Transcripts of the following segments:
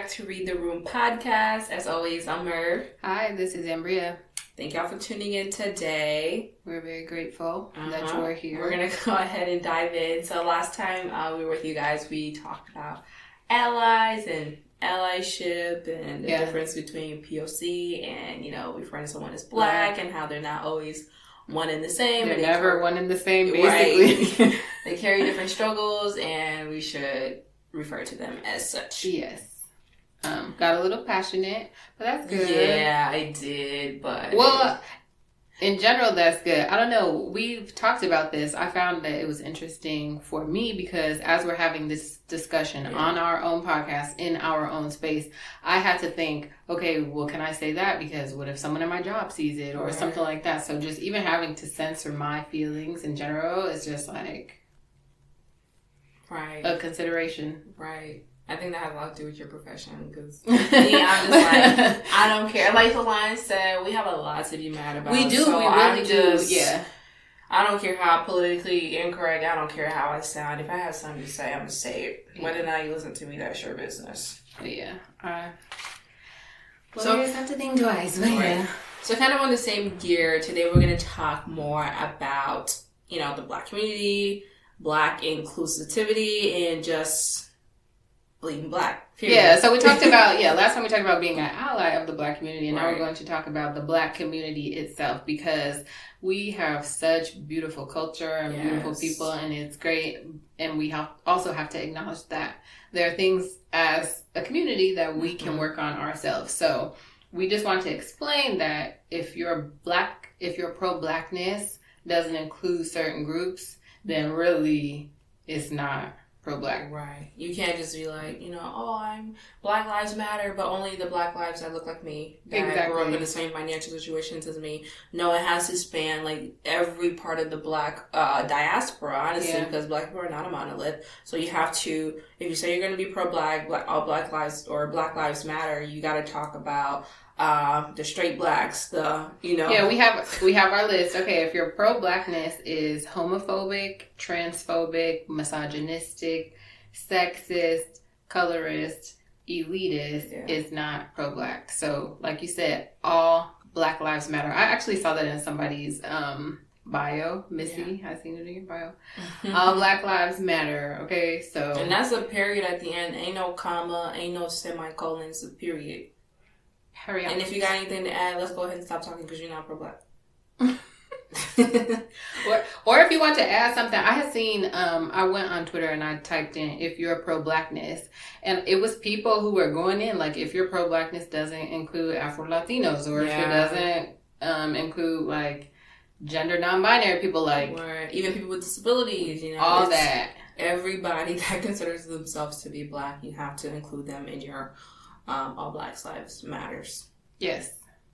Hi, everyone. Welcome back to Read the Room podcast. As always, I'm Merv. Hi, this is Ambria. Thank y'all for tuning in today. We're very grateful Uh-huh. that you are here. We're going to go ahead and dive in. So, last time uh, we were with you guys, we talked about allies and allyship and the Yeah. difference between POC and, you know, befriending someone as black and how they're not always one and the same. They're they never one and the same, Right. basically. They carry different struggles, and we should refer to them as such. yes. Um, got a little passionate, but that's good. Yeah, I did, but Well, in general, that's good. I don't know. We've talked about this. I found that it was interesting for me because as we're having this discussion Yeah. on our own podcast in our own space, I had to think, okay, well, can I say that? Because what if someone in my job sees it or Right. something like that? So just even having to censor my feelings in general is just like right, a consideration. right. I think that has a lot to do with your profession because me, I'm just like I don't care. Like the line said, we have a lot to be mad about. we do, so we I'm really just- do. Yeah. I don't care how politically incorrect. I don't care how I sound. If I have something to say, I'm gonna say it. Whether or not you listen to me, that's your business. But yeah. Uh, well, So- you just have to think twice. But Right. yeah. So, kind of on the same gear, today we're going to talk more about, you know, the black community, black inclusivity, and just bleeding black. period. Yeah, so we talked about yeah, last time we talked about being an ally of the black community and now we're going to talk about the black community itself because we have such beautiful culture and beautiful people and it's great and we have also have to acknowledge that there are things as a community that we can Mhm. work on ourselves. So we just want to explain that if you're black if your pro blackness doesn't include certain groups, then really it's not pro black. Right. You can't just be like, you know, oh, I'm Black Lives Matter, but only the Black lives that look like me, that grew up in the same financial situations as me. No, it has to span like every part of the Black uh, diaspora, honestly, Yeah. because Black people are not a monolith. So you have to, if you say you're going to be pro Black, Black, all Black lives or Black Lives Matter, you got to talk about uh, the straight blacks, the you know, Yeah, we have we have our list. Okay, if your pro blackness is homophobic, transphobic, misogynistic, sexist, colorist, elitist, Yeah. it's not pro black. So, like you said, all Black Lives Matter. I actually saw that in somebody's um bio, Missy. I seen it in your bio. All Black Lives Matter. Okay, so and that's a period at the end. Ain't no comma, ain't no semicolon. It's a period. Hurry up. And if you got anything to add, let's go ahead and stop talking because you're not pro black. or, or if you want to add something, I had seen, um, I went on Twitter and I typed in if you're pro blackness, and it was people who were going in like if your pro blackness doesn't include Afro Latinos or if it doesn't um, include like gender non binary people, like or even people with disabilities, you know, all that. Everybody that considers themselves to be black, you have to include them in your um, All Blacks Lives Matters. Yes,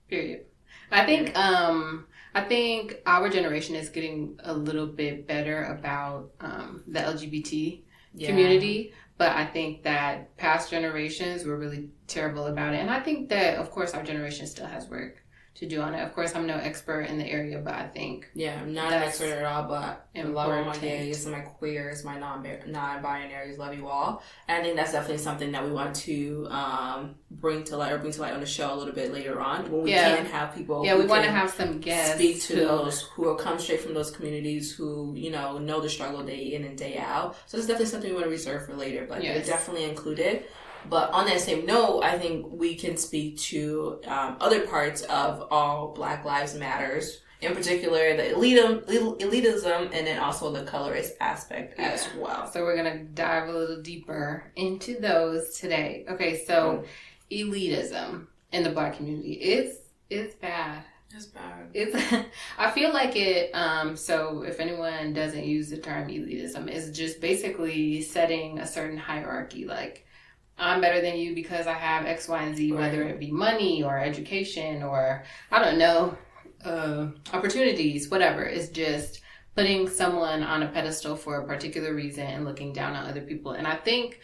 period. I think um I think our generation is getting a little bit better about um, the LGBT Yeah. community, but I think that past generations were really terrible about it. And I think that of course our generation still has work to do on it. Of course I'm no expert in the area, but I think Yeah, I'm not an expert at all, but I love all my important. gays, my queers, my non non-binaries, love you all. And I think that's definitely something that we want to um, bring to light or bring to light on the show a little bit later on when we Yeah. can have people. yeah, we want to have some guests speak to who- those who are come straight from those communities who you know know the struggle day in and day out. So it's definitely something we want to reserve for later, but Yes. it's definitely included. But on that same note, I think we can speak to um, other parts of all Black Lives Matters, in particular the elitism, elitism, and then also the colorist aspect as well. So we're gonna dive a little deeper into those today. Okay, so elitism in the black community. It's it's bad. That's bad. It's I feel like it um so if anyone doesn't use the term elitism, it's just basically setting a certain hierarchy like I'm better than you because I have X, Y, and Z, Right. whether it be money or education or I don't know, uh, opportunities, whatever. It's just putting someone on a pedestal for a particular reason and looking down on other people. And I think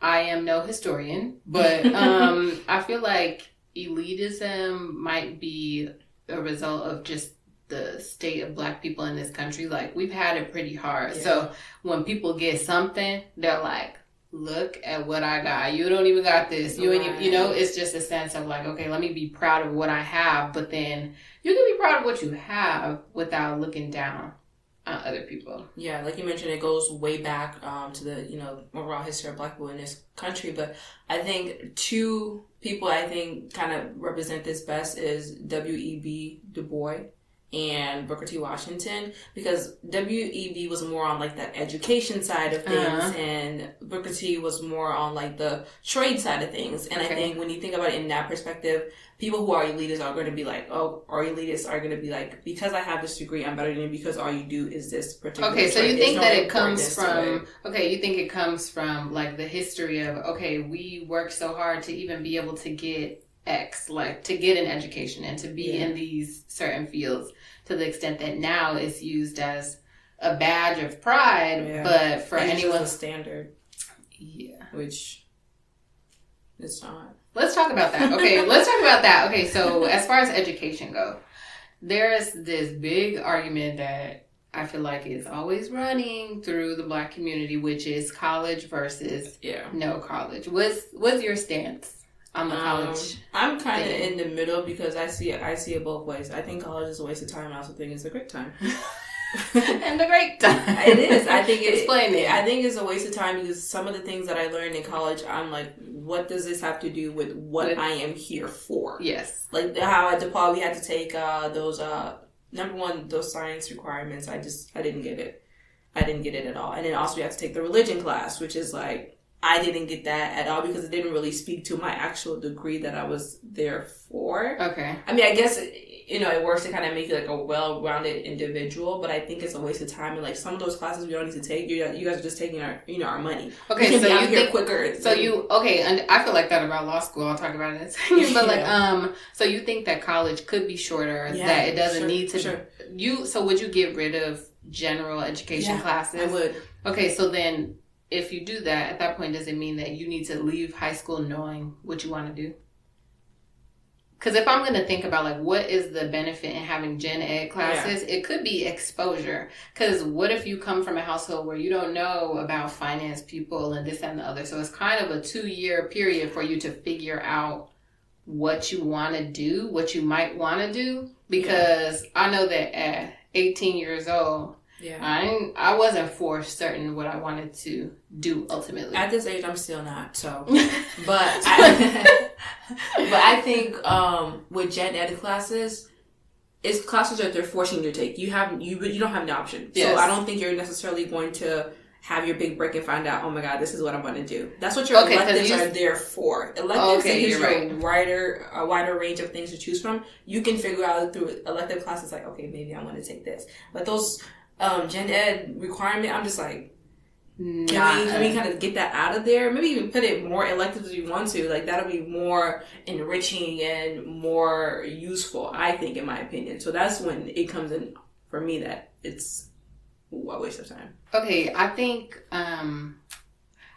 I am no historian, but um, I feel like elitism might be a result of just the state of black people in this country. Like we've had it pretty hard. Yeah. So when people get something, they're like, look at what I got. You don't even got this. You ain't, you know, it's just a sense of like, okay, let me be proud of what I have, but then you can be proud of what you have without looking down on other people. Yeah, like you mentioned, it goes way back um, to the you know overall history of Black people in this country. But I think two people I think kind of represent this best is W. E. B. Du Bois and Booker T. Washington because W. E. B. was more on like that education side of things, Uh-huh. and Booker T. was more on like the trade side of things. And I think when you think about it in that perspective, people who are elitists are going to be like, oh, or elitists are going to be like, because I have this degree, I'm better than you because all you do is this particular. Okay, so trade. you There's think no that it comes from okay, you think it comes from like the history of okay, we worked so hard to even be able to get X, like to get an education and to be Yeah. in these certain fields to the extent that now it's used as a badge of pride, Yeah. but for It's just anyone a standard, yeah. which it's not. Let's talk about that. Okay, let's talk about that. Okay, so as far as education go, there's this big argument that I feel like is always running through the black community, which is college versus Yeah. no college. What's what's your stance on the Um, college? I'm kind of in the middle because I see it. I see it both ways. I think college is a waste of time. I also think it's a great time. and the great time. It is. I think it. Explain it. I think it's a waste of time because some of the things that I learned in college, I'm like, what does this have to do with what With- I am here for? yes. Like how at DePaul we had to take uh, those uh, number one those science requirements. I just I didn't get it. I didn't get it at all. And then also we had to take the religion class, which is like I didn't get that at all because it didn't really speak to my actual degree that I was there for. Okay. I mean, I guess you know it works to kind of make you like a well-rounded individual, but I think it's a waste of time. And like some of those classes we don't need to take, you you guys are just taking our you know our money. Okay, so you think quicker. So you okay, and I feel like that about law school. I'll talk about it in a second. But like, um, so you think that college could be shorter? Yeah, that it doesn't sure, need to. sure. You so would you get rid of general education Yeah, classes? I would. Okay, so then if you do that, at that point, does it mean that you need to leave high school knowing what you want to do? Because if I'm going to think about like what is the benefit in having gen ed classes, it could be exposure. Because what if you come from a household where you don't know about finance people and this and the other? So it's kind of a two year period for you to figure out what you want to do, what you might want to do. Because I know that at 18 years old, Yeah. I I wasn't for certain what I wanted to do ultimately. At this age, I'm still not. So, but I, but I think um, with gen ed classes, it's classes that they're forcing you to take. You have you you don't have an option. Yes. So I don't think you're necessarily going to have your big break and find out. Oh my God, this is what I'm going to do. That's what your Okay, electives you- are there for. Electives Okay, gives you're right. a wider a wider range of things to choose from. You can figure out through elective classes like, okay, maybe I want to take this. But those um, gen ed requirement, I'm just like. Can we, can we kind of get that out of there? Maybe even put it more elective if you want to. Like that'll be more enriching and more useful, I think, in my opinion. So that's when it comes in for me that it's a waste of time. Okay, I think um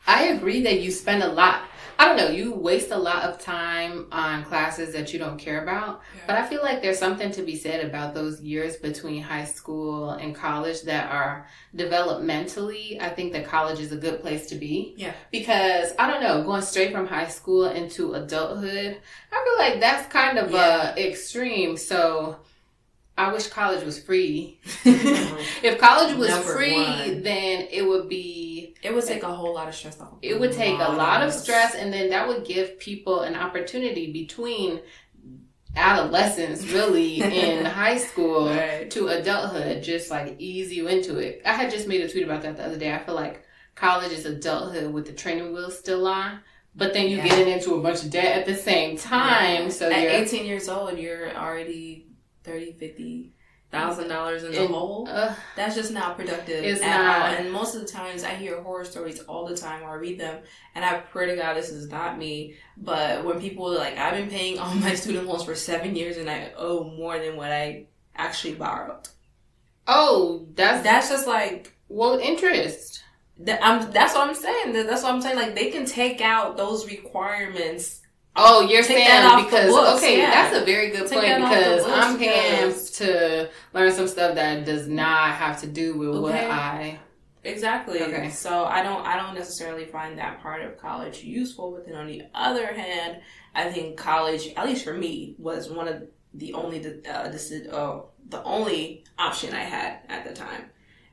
I agree that you spend a lot. I don't know, you waste a lot of time on classes that you don't care about. But I feel like there's something to be said about those years between high school and college that are developmentally. I think that college is a good place to be. Yeah. Because I don't know, going straight from high school into adulthood, I feel like that's kind of Yeah. uh extreme. So I wish college was free. if college was Number free, one. then it would be it would take a whole lot of stress off. it would take a lot of stress and then that would give people an opportunity between adolescence really in high school Right. to adulthood just like ease you into it i had just made a tweet about that the other day i feel like college is adulthood with the training wheels still on but then you Yeah. getting into a bunch of debt at the same time Yeah. so at you're 18 years old, you're already 30, 50 thousand dollars in the And- hole. uh, That's just not productive It's at not. all. And most of the times I hear horror stories all the time or I read them and I pray to God this is not me. But when people are like, I've been paying all my student loans for seven years and I owe more than what I actually borrowed. oh that's That's just like well interest that I'm that's what I'm saying. That's what I'm saying. Like they can take out those requirements. Oh, you're Take saying that off the because books, okay, yeah. that's a very good Take point that off the because I'm paying to learn some stuff that does not have to do with what I Exactly. Okay. So I don't I don't necessarily find that part of college useful. But then on the other hand, I think college, at least for me, was one of the only uh, uh, the only option I had at the time.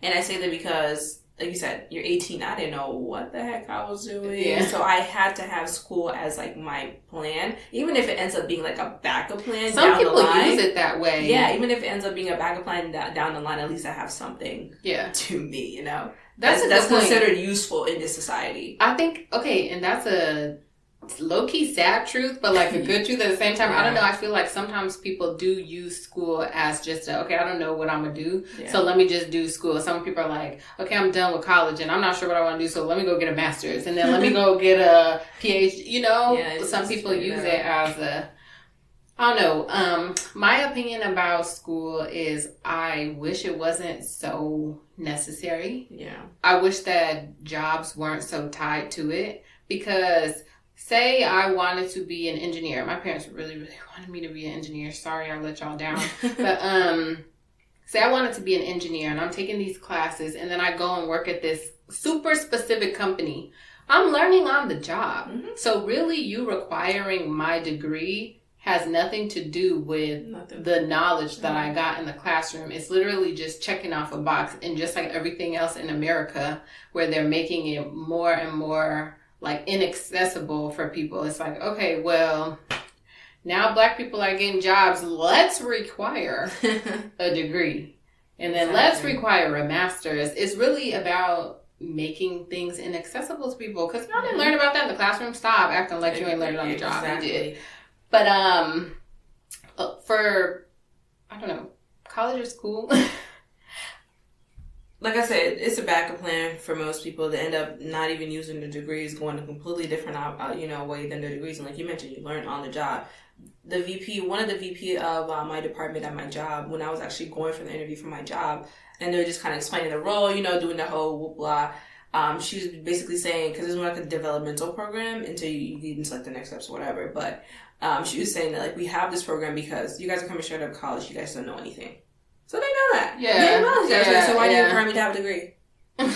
And I say that because, like you said, you're 18. I didn't know what the heck I was doing, Yeah. so I had to have school as like my plan, even if it ends up being like a backup plan. Some down people the line. use it that way. Yeah, even if it ends up being a backup plan down the line, at least I have something Yeah. to me. You know, That's that's that's considered useful in this society. I think okay, and that's a low key sad truth, but like a good truth at the same time. I don't know. I feel like sometimes people do use school as just a, okay. I don't know what I'm gonna do, Yeah. so let me just do school. Some people are like, okay, I'm done with college and I'm not sure what I want to do, so let me go get a master's and then let me go get a PhD. You know, Yeah, some people use it as a. I don't know. Um, my opinion about school is I wish it wasn't so necessary. yeah, I wish that jobs weren't so tied to it because say I wanted to be an engineer. My parents really, really wanted me to be an engineer. Sorry I let y'all down. but um say I wanted to be an engineer and I'm taking these classes and then I go and work at this super specific company. I'm learning on the job. Mhm. So really you requiring my degree has nothing to do with Nothing. the knowledge that I got in the classroom. It's literally just checking off a box. And just like everything else in America, where they're making it more and more like inaccessible for people, it's like, okay, well, now black people are getting jobs. Let's require a degree. And then let's require a master's. It's really about making things inaccessible to people. Because y'all didn't learn about that in the classroom. Stop acting like you ain't learned on the job. You did. But um, uh, for I don't know, college or cool. Like I said, it's a backup plan for most people to end up not even using the degrees, going a completely different, uh, you know, way than the degrees. And like you mentioned, you learn on the job. The VP, one of the VP of uh, my department at my job, when I was actually going for the interview for my job, and they were just kind of explaining the role, you know, doing the whole whoop blah. Um, she was basically saying because it's more like a developmental program until you, you into like the next steps or whatever. But um, she was saying that like we have this program because you guys are coming straight out of college, you guys don't know anything, so they know that. Yeah, they know that. yeah, so why do you yeah. require me to have a degree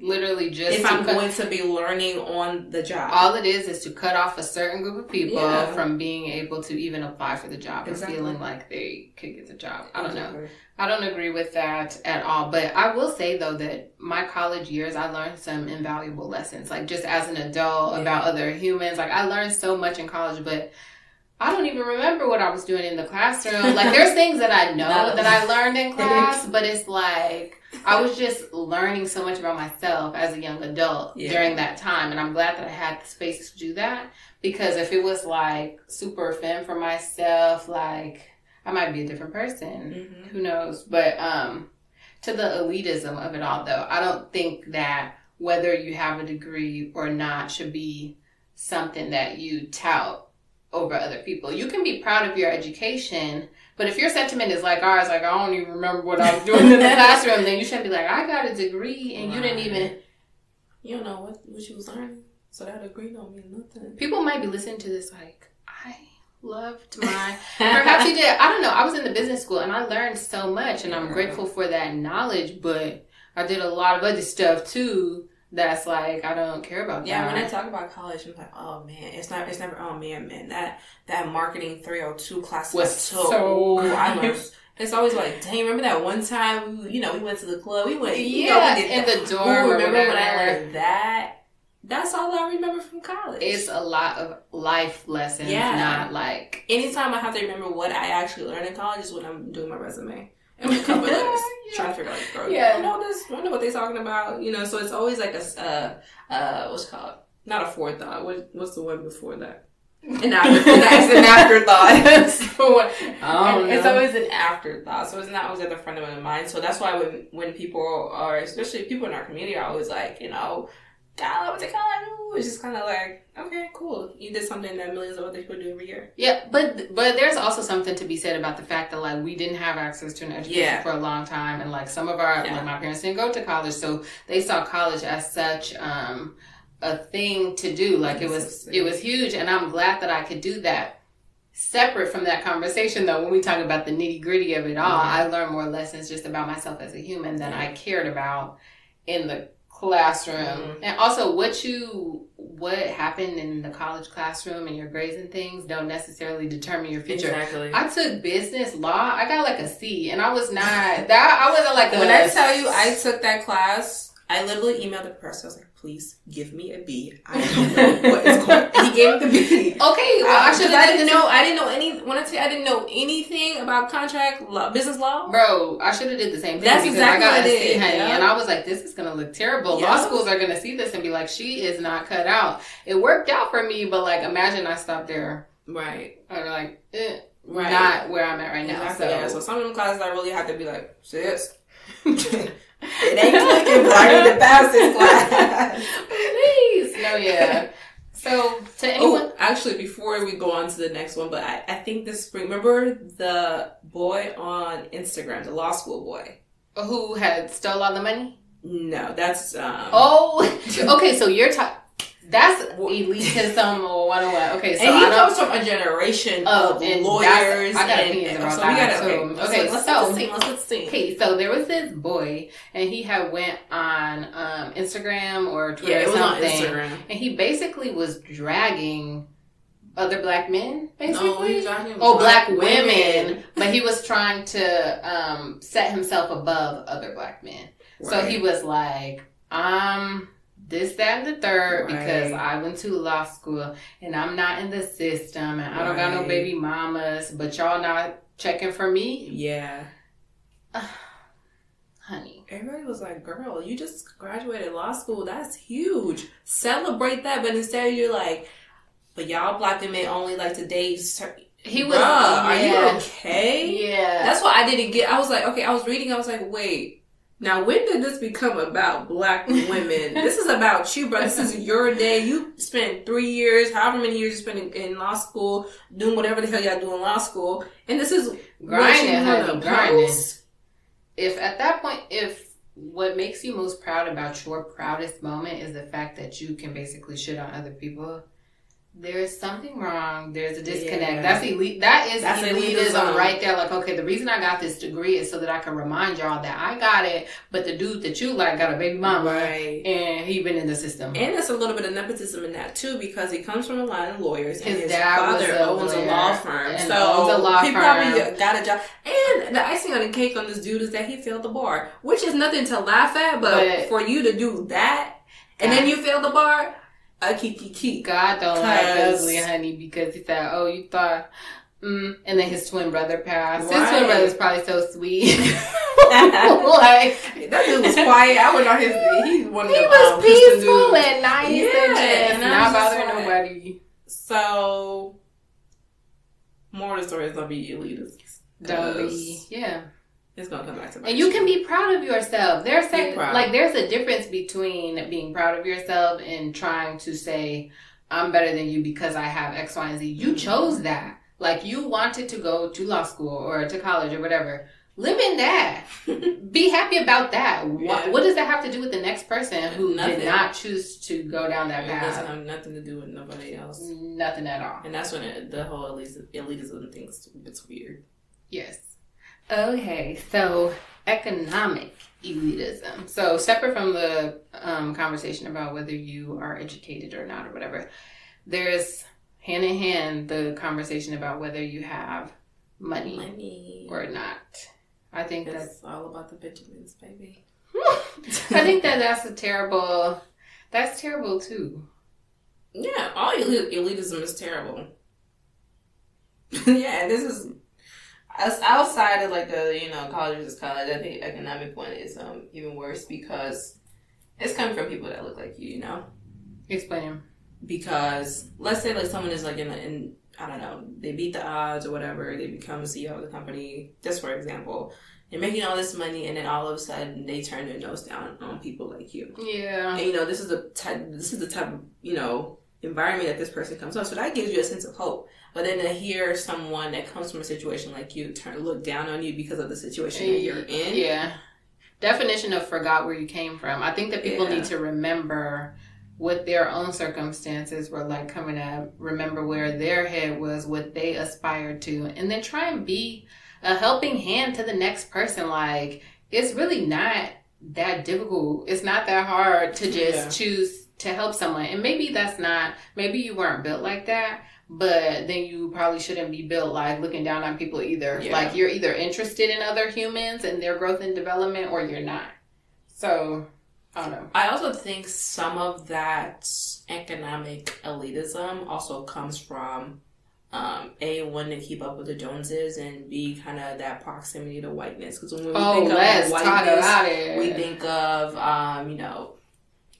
Literally, just if I'm cut- going to be learning on the job? all it is is to cut off a certain group of people Yeah. from being able to even apply for the job Exactly. or feeling like they could get the job. I don't know. I don't agree with that at all. But I will say though that my college years, I learned some invaluable lessons. Like just as an adult Yeah. about other humans. Like I learned so much in college, but I don't even remember what I was doing in the classroom. Like there's things that I know No. that I learned in class, but it's like I was just learning so much about myself as a young adult Yeah. during that time. And I'm glad that I had the space to do that. Because if it was like super femme for myself, like I might be a different person Mhm. who knows but um to the elitism of it all though i don't think that whether you have a degree or not should be something that you tout over other people you can be proud of your education but if your sentiment is like ours like i don't even remember what i was doing in the classroom then you shouldn't be like i got a degree and you didn't even You don't know what what you was learning, so that degree don't mean nothing. people might be listening to this like i loved my Perhaps you did. I don't know. I was in the business school and I learned so much, and I'm grateful for that knowledge. But I did a lot of other stuff too. That's like I don't care about Yeah, that. when I talk about college, I'm like, oh man, it's not, it's never, oh man, man, that that marketing 302 class Was so, I learned. It's always like, dang, remember that one time, you know, we went to the club, we went, you know, yeah, we in that. the Ooh, dorm. or remember when I learned that? That's all I remember from college. It's a lot of life lessons, Yeah. not like Anytime I have to remember what I actually learned in college is when I'm doing my resume and my cover letters, Yeah. trying to figure out, like, bro, Yeah. you know this, I know what they're talking about, you know. So it's always like a uh, uh, what's it called not a forethought. What, what's the one before that? An after, it's an afterthought. So I and it's always an afterthought, so it's not always at the front of my mind. So that's why when when people are, especially people in our community, are always like, you know, God, what they call It's just kind of like, okay, cool. You did something that millions of other people do every year. Yeah, but but there's also something to be said about the fact that like we didn't have access to an education Yeah. for a long time, and like some of our Yeah. like my parents didn't go to college, so they saw college as such um, a thing to do. Like it was it was huge, and I'm glad that I could do that. Separate from that conversation, though, when we talk about the nitty gritty of it all, Yeah. I learned more lessons just about myself as a human than I cared about in the classroom, Mhm. and also what you what happened in the college classroom and your grades and things don't necessarily determine your future. Exactly. I took business law. I got like a C, and I was not that. I wasn't like when I tell you I took that class, I literally emailed the professor. I was like, "Please give me a B. I don't know what going." And he gave me the B. Okay, well, I should. I didn't know. I didn't know any. When I tell you, I didn't know anything about contract law, business law. Bro, I should have did the same thing. That's exactly I got what I did, honey, yeah. and I was like, "This is gonna look terrible." Yeah. Law schools are gonna see this and be like, "She is not cut out." It worked out for me, but like, imagine I stopped there. Right. Or like, eh, Right. not where I'm at right now. Exactly. So, Yeah. So some of them classes I really have to be like, sis. It ain't clicking, but I need to pass this class. please, no, yeah. So to anyone, Oh, actually, before we go on to the next one, but I, I think this spring, remember the boy on Instagram, the law school boy? who had stole all the money? No, that's um. Oh, okay. So you're talking. That's elitism 101. Okay, so and he comes from a generation Oh, of and lawyers. I got and, opinions about so we that, gotta, okay, too. Okay, let's, so- let's sing. Let's, let's sing. Okay, so there was this boy, and he had went on um, Instagram or Twitter Yeah, it or something, Instagram. and he basically was dragging other black men, basically. No, he was talking Oh, black women, but he was trying to um, set himself above other black men. So he was like, um, this, that, and the third, because I went to law school and I'm not in the system and I don't got no baby mamas, but y'all not checking for me, Yeah. honey. Everybody was like, girl, you just graduated law school. That's huge. Celebrate that. But instead, you're like, but y'all black women only like to date. He was, Bruh, are you okay? yeah. That's what I didn't get. I was like, okay, I was reading. I was like, wait. Now, when did this become about black women? this is about you, bro. This is your day. You spent three years, however many years you spent in, in law school, doing whatever the hell y'all do in law school, and this is grinding, honey, grinding. If at that point, if what makes you most proud about your proudest moment is the fact that you can basically shit on other people, there's something wrong. There's a disconnect. Yeah. That's elite. That is That's elitism, elitism. right there. Like, okay, the reason I got this degree is so that I can remind y'all that I got it, but the dude that you like got a baby mama, Right. and he been in the system. And there's a little bit of nepotism in that too, because he comes from a line of lawyers. and His his dad was father a owns a law firm, and so law he firm. probably got a job. And the icing on the cake on this dude is that he failed the bar, which is nothing to laugh at. But, But- for you to do that, and then you fail the bar, a kiki kiki. God don't like ugly, honey, because he said, "Oh, you thought." Mm, and then his twin brother passed. His twin brother's probably so sweet. like That dude was quiet. I went on his. He's one of he the was um, peaceful and nice Yeah, and not bothering like- nobody. So, more of the story is gonna be elitist. Don't be, yeah. It's gonna come back to my And you can be proud of yourself. There's a, like there's a difference between being proud of yourself and trying to say I'm better than you because I have X, Y, and Z. You Mhm. chose that. Like you wanted to go to law school or to college or whatever. Live in that. Be happy about that. What, Yeah. what does that have to do with the next person who Nothing. did not choose to go down that It doesn't path? have nothing to do with nobody else. Nothing at all. And that's when it, the whole elitism, elitism thing gets weird. Yes. Okay, so economic elitism. So separate from the um, conversation about whether you are educated or not or whatever, there's hand in hand the conversation about whether you have money Money. or not. I think that's all about the Benjamins, baby. I think that that's a terrible. That's terrible too. Yeah, all elit- elitism is terrible. yeah, this is outside of like the you know college versus college. I think economic one is um even worse because it's coming from people that look like you. You know, Explain. because let's say like someone is like in, in I don't know they beat the odds or whatever they become CEO of the company just for example they're making all this money and then all of a sudden they turn their nose down on people like you Yeah. and you know this is the type this is the type of you know environment that this person comes from so that gives you a sense of hope but then to hear someone that comes from a situation like you turn look down on you because of the situation that you're in Yeah. Definition of forgot where you came from. I think that people Yeah. need to remember what their own circumstances were like coming up, remember where their head was, what they aspired to, and then try and be a helping hand to the next person. Like, it's really not that difficult. It's not that hard to just Yeah. choose to help someone. And maybe that's not, maybe you weren't built like that, but then you probably shouldn't be built like looking down on people either. Yeah. Like you're either interested in other humans and their growth and development or you're not. So, I don't know. I also think some of that economic elitism also comes from um, a wanting to keep up with the Joneses and b kind of that proximity to whiteness. Because when we Oh, think of whiteness, we think of um, you know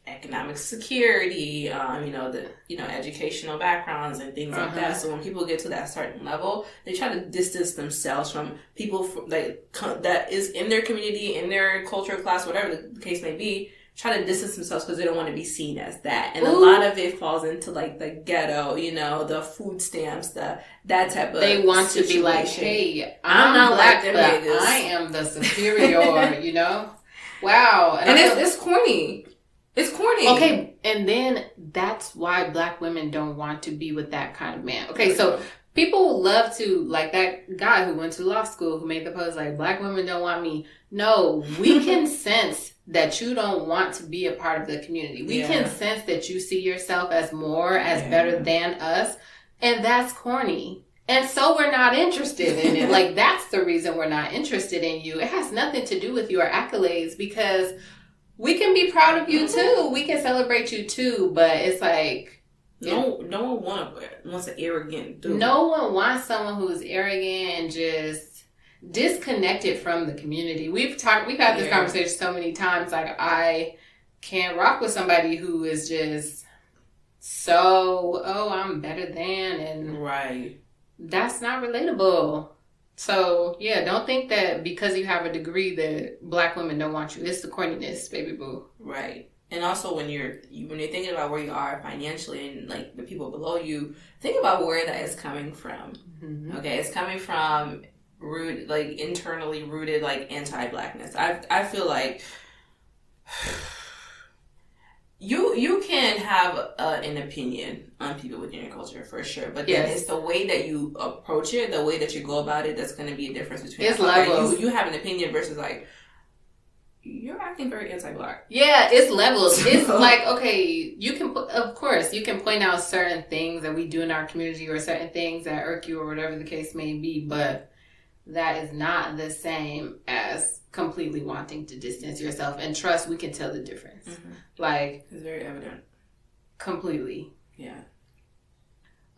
economic security, um, you know the you know educational backgrounds and things like Uh-huh. that. So when people get to that certain level, they try to distance themselves from people from, like that is in their community, in their culture, class, whatever the case may be. Try to distance themselves because they don't want to be seen as that, and a lot of it falls into like the ghetto, you know, the food stamps, the that type of. they want to be like, hey, I'm I'm, not not like black, but. I am the superior, you know? Wow. and I it's, it's corny. It's corny. Okay, and then that's why black women don't want to be with that kind of man. Okay, so people love to like that guy who went to law school who made the post like black women don't want me. No, we can sense that you don't want to be a part of the community. We Yeah. can sense that you see yourself as more, as Yeah. better than us, and that's corny. And so we're not interested in it. like that's the reason we're not interested in you. It has nothing to do with your accolades because we can be proud of you too. We can celebrate you too, but it's like No, no one want wants an arrogant dude. no one wants someone who's arrogant and just disconnected from the community. We've talked we've had this Yeah. conversation so many times like I can't rock with somebody who is just so oh I'm better than and Right. that's not relatable. So yeah, don't think that because you have a degree that black women don't want you. It's the corniness, baby boo. Right. And also when you're you, when you're thinking about where you are financially and like the people below you, think about where that is coming from. Mm-hmm. Okay, it's coming from root like internally rooted like anti-blackness. I I feel like you you can have uh, an opinion on people within your culture for sure, but then Yes. it's the way that you approach it, the way that you go about it, that's going to be a difference between. It's like, levels. You you have an opinion versus like you're acting very anti-black. Yeah, it's levels. It's like okay, you can of course you can point out certain things that we do in our community or certain things that irk you or whatever the case may be, but that is not the same as completely wanting to distance yourself. And trust, we can tell the difference. Like It's very evident. completely. Yeah.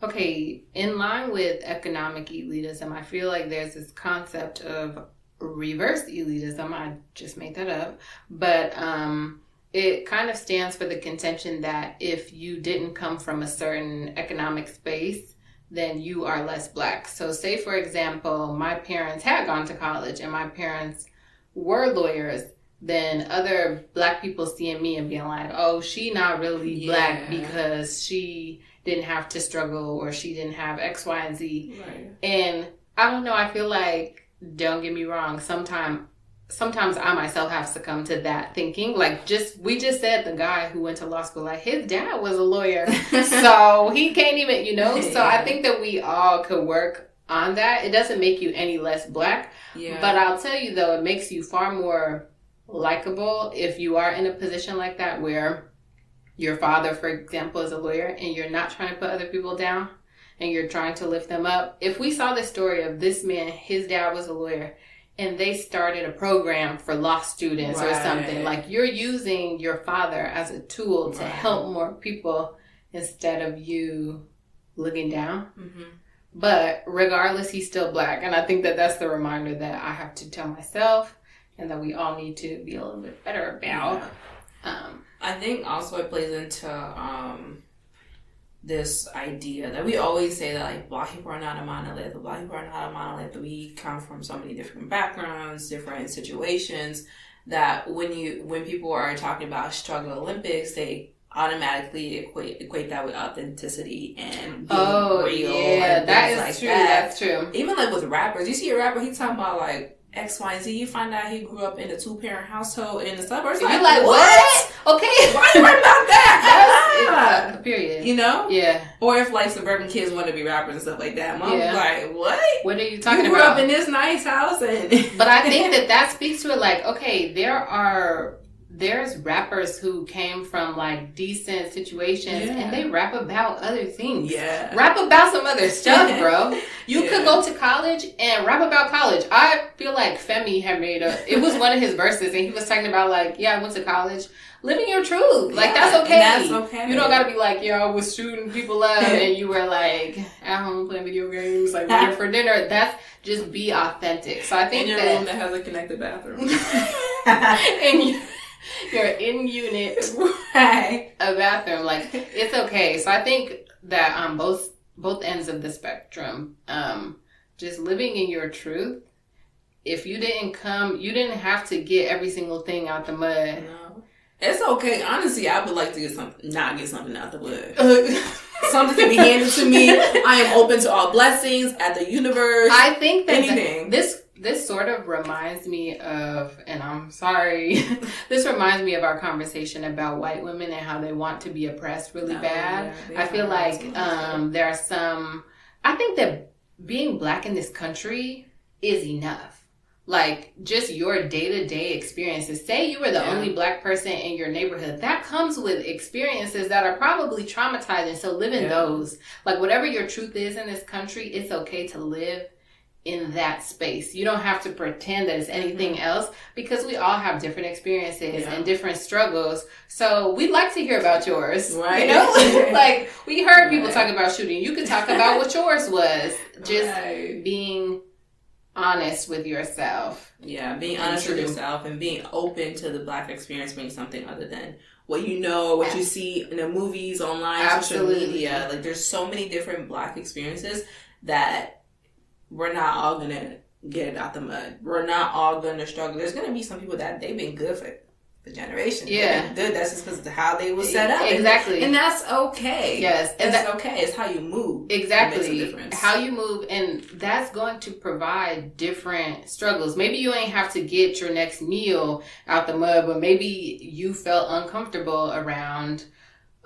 Okay, in line with economic elitism, I feel like there's this concept of reverse elitism. I just made that up. But um, it kind of stands for the contention that if you didn't come from a certain economic space, then you are less black. So, say for example, my parents had gone to college and my parents were lawyers, then other black people seeing me and being like, oh, she not really black because she didn't have to struggle or she didn't have X, Y, and Z. Right. And I don't know, I feel like, don't get me wrong, sometimes sometimes I myself have succumbed to that thinking. Like just we just said the guy who went to law school, like his dad was a lawyer. so he can't even, you know. So I think that we all could work on that. It doesn't make you any less black. Yeah. But I'll tell you though, it makes you far more likable if you are in a position like that where your father, for example, is a lawyer and you're not trying to put other people down and you're trying to lift them up. If we saw the story of this man, his dad was a lawyer and they started a program for law students or something, like you're using your father as a tool to Right. help more people instead of you looking down. hmm But regardless, he's still black. And I think that that's the reminder that I have to tell myself and that we all need to be a little bit better about. Um, I think also it plays into um, this idea that we always say that like black people are not a monolith, black people are not a monolith, we come from so many different backgrounds, different situations, that when you when people are talking about struggle Olympics, they automatically equate equate that with authenticity and being oh, real yeah, and that is like true. that. That's true. Even like with rappers, you see a rapper, he's talking about like X, Y, and Z. You find out he grew up in a two parent household in the suburbs. You're like, what? Okay. Why you worried about that? Yeah. Period. You know? Yeah. Or if like suburban kids want to be rappers and stuff like that. Mom's Yeah. like, what? What are you talking about? you grew about? up in this nice house and but I think that that speaks to it. Like, okay, there are there's rappers who came from like decent situations Yeah. and they rap about other things. Yeah. Rap about some other stuff, bro. You Yeah. could go to college and rap about college. I feel like Femi had made a. It was one of his verses, and he was talking about like, yeah, I went to college, living your truth. Like Yeah, that's okay. that's okay. You don't gotta be like, yo, I was shooting people up, and you were like at home playing video games, like waiting for dinner. That's just be authentic. So I think in your that room that has a connected bathroom. and you, you're in unit right. a bathroom like it's okay so i think that on both both ends of the spectrum um just living in your truth if you didn't come you didn't have to get every single thing out the mud No. It's okay. Honestly, I would like to get something, not get something out the i Something can be handed to me. I am open to all blessings at the universe. I think that Anything. this this sort of reminds me of and i'm sorry this reminds me of our conversation about white women and how they want to be oppressed really Oh, bad yeah, I feel like um, there are some. I think that being black in this country is enough. Like just your day to day experiences. Say you were the Yeah. only black person in your neighborhood. That comes with experiences that are probably traumatizing. So live in Yeah. those. Like whatever your truth is in this country, it's okay to live in that space. You don't have to pretend that it's anything else because we all have different experiences Mm-hmm. Yeah. and different struggles. So we'd like to hear about yours. Right. You know? like we heard people talk about shooting. You could talk about what yours was. Just Right. being honest with yourself. Yeah, being honest with yourself and being open to the black experience being something other than what you know, what you see in the movies, online, Absolutely. social media. Like there's so many different black experiences that we're not all gonna get it out the mud. We're not all gonna struggle. There's gonna be some people that they've been good for the generation. Yeah. good. That's just because of how they was set up. Exactly. And, that's okay. Yes, and That's that- okay. It's how you move. that makes a Exactly. difference. How you move, and that's going to provide different struggles. Maybe you ain't have to get your next meal out the mud, but maybe you felt uncomfortable around.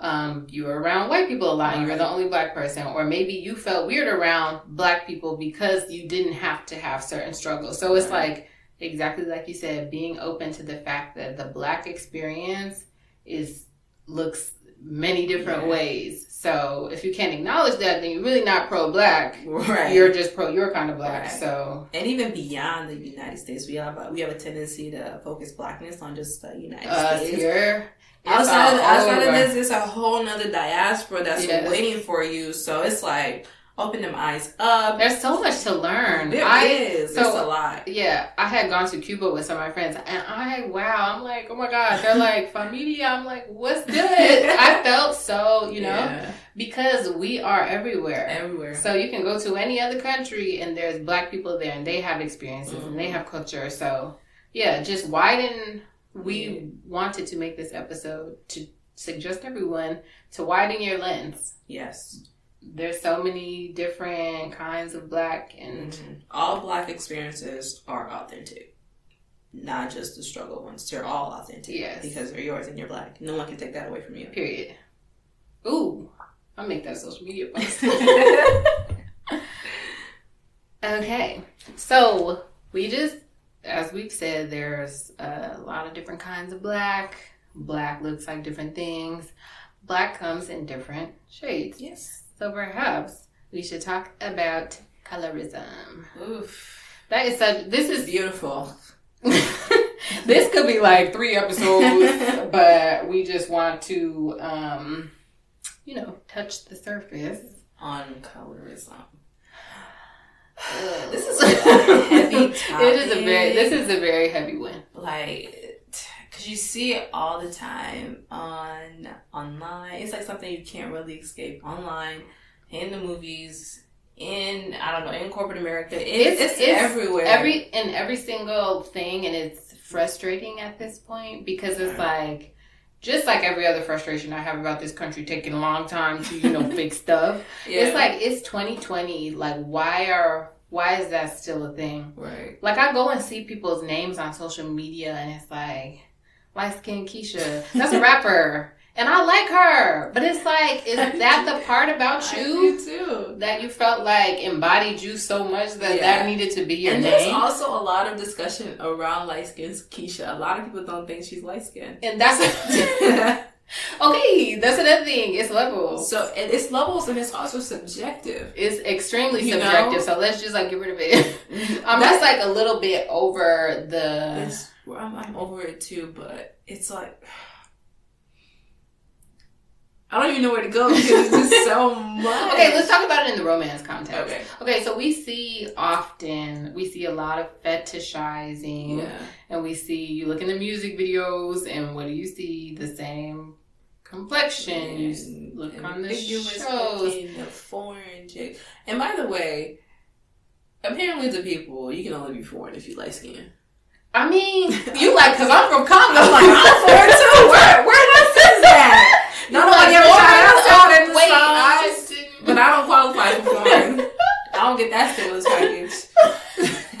Um, you were around white people a lot. and You were the only black person, or maybe you felt weird around black people because you didn't have to have certain struggles. So it's like exactly like you said, being open to the fact that the black experience is looks many different Yeah. ways. So if you can't acknowledge that, then you're really not pro black. Right. You're just pro your kind of black. Right. So and even beyond the United States, we have a, we have a tendency to focus blackness on just the United States. here. Outside, all outside of this, it's a whole nother diaspora that's Yes. waiting for you. So it's like open them eyes up. There's so much to learn. There I is. so- it's a lot. yeah, I had gone to Cuba with some of my friends, and I wow, I'm like, oh my god, they're like familia. I'm like, what's good? I felt so, you know, Yeah. because we are everywhere. everywhere. So you can go to any other country and there's black people there and they have experiences and Mm-hmm. they have culture. So yeah, just widen. We wanted to make this episode to suggest everyone to widen your lens. yes, There's so many different kinds of black and Mhm. all black experiences are authentic, not just the struggle ones. They're all authentic. Yes. because they're yours and you're black. No one can take that away from you. period. Ooh, I'll make that a social media post. Okay, so we just, as we've said, there's a lot of different kinds of black. Black looks like different things. Black comes in different shades. yes. So perhaps we should talk about colorism. Oof. That is such. This is Beautiful. this could be like three episodes, but we just want to, um, you know, touch the surface. On colorism. This is a heavy It is a very. This is a very heavy one. like because you see it all the time on online it's like something you can't really escape online in the movies in i don't know in corporate america it's, it's, everywhere Every in every single thing, and it's frustrating at this point because it's like. Just like every other frustration I have about this country taking a long time to, you know, fix stuff. yeah. It's like it's 2020. Like, why are why is that still a thing? right Like I go and see people's names on social media and it's like light skin Keisha. That's a rapper. And I like her, but it's like, is that the part about you too. that you felt like embodied you so much that Yeah. that needed to be your And there's name? also a lot of discussion around light skinned Keisha. A lot of people don't think she's light skinned. and that's okay. That's another thing. It's levels. so it's levels and it's also subjective. it's extremely You know? subjective. So let's just like get rid of it. I'm just like a little bit over the. It's, I'm, I'm over it too, but it's like I don't even know where to go because it's just so much. Okay, let's talk about it in the romance context. Okay. Okay, so we see often we see a lot of fetishizing, Yeah. and we see you look in the music videos, and what do you see? The same complexion. You look and on the shows. the foreign chick. And by the way, apparently to people, you can only be foreign if you light skin. I mean, you like because I'm from Congo. I'm like, I'm foreign too. Where, where that says You're Nobody ever tried out in the Wait, songs. I didn't. But I don't qualify for foreign. I don't get that stimulus package.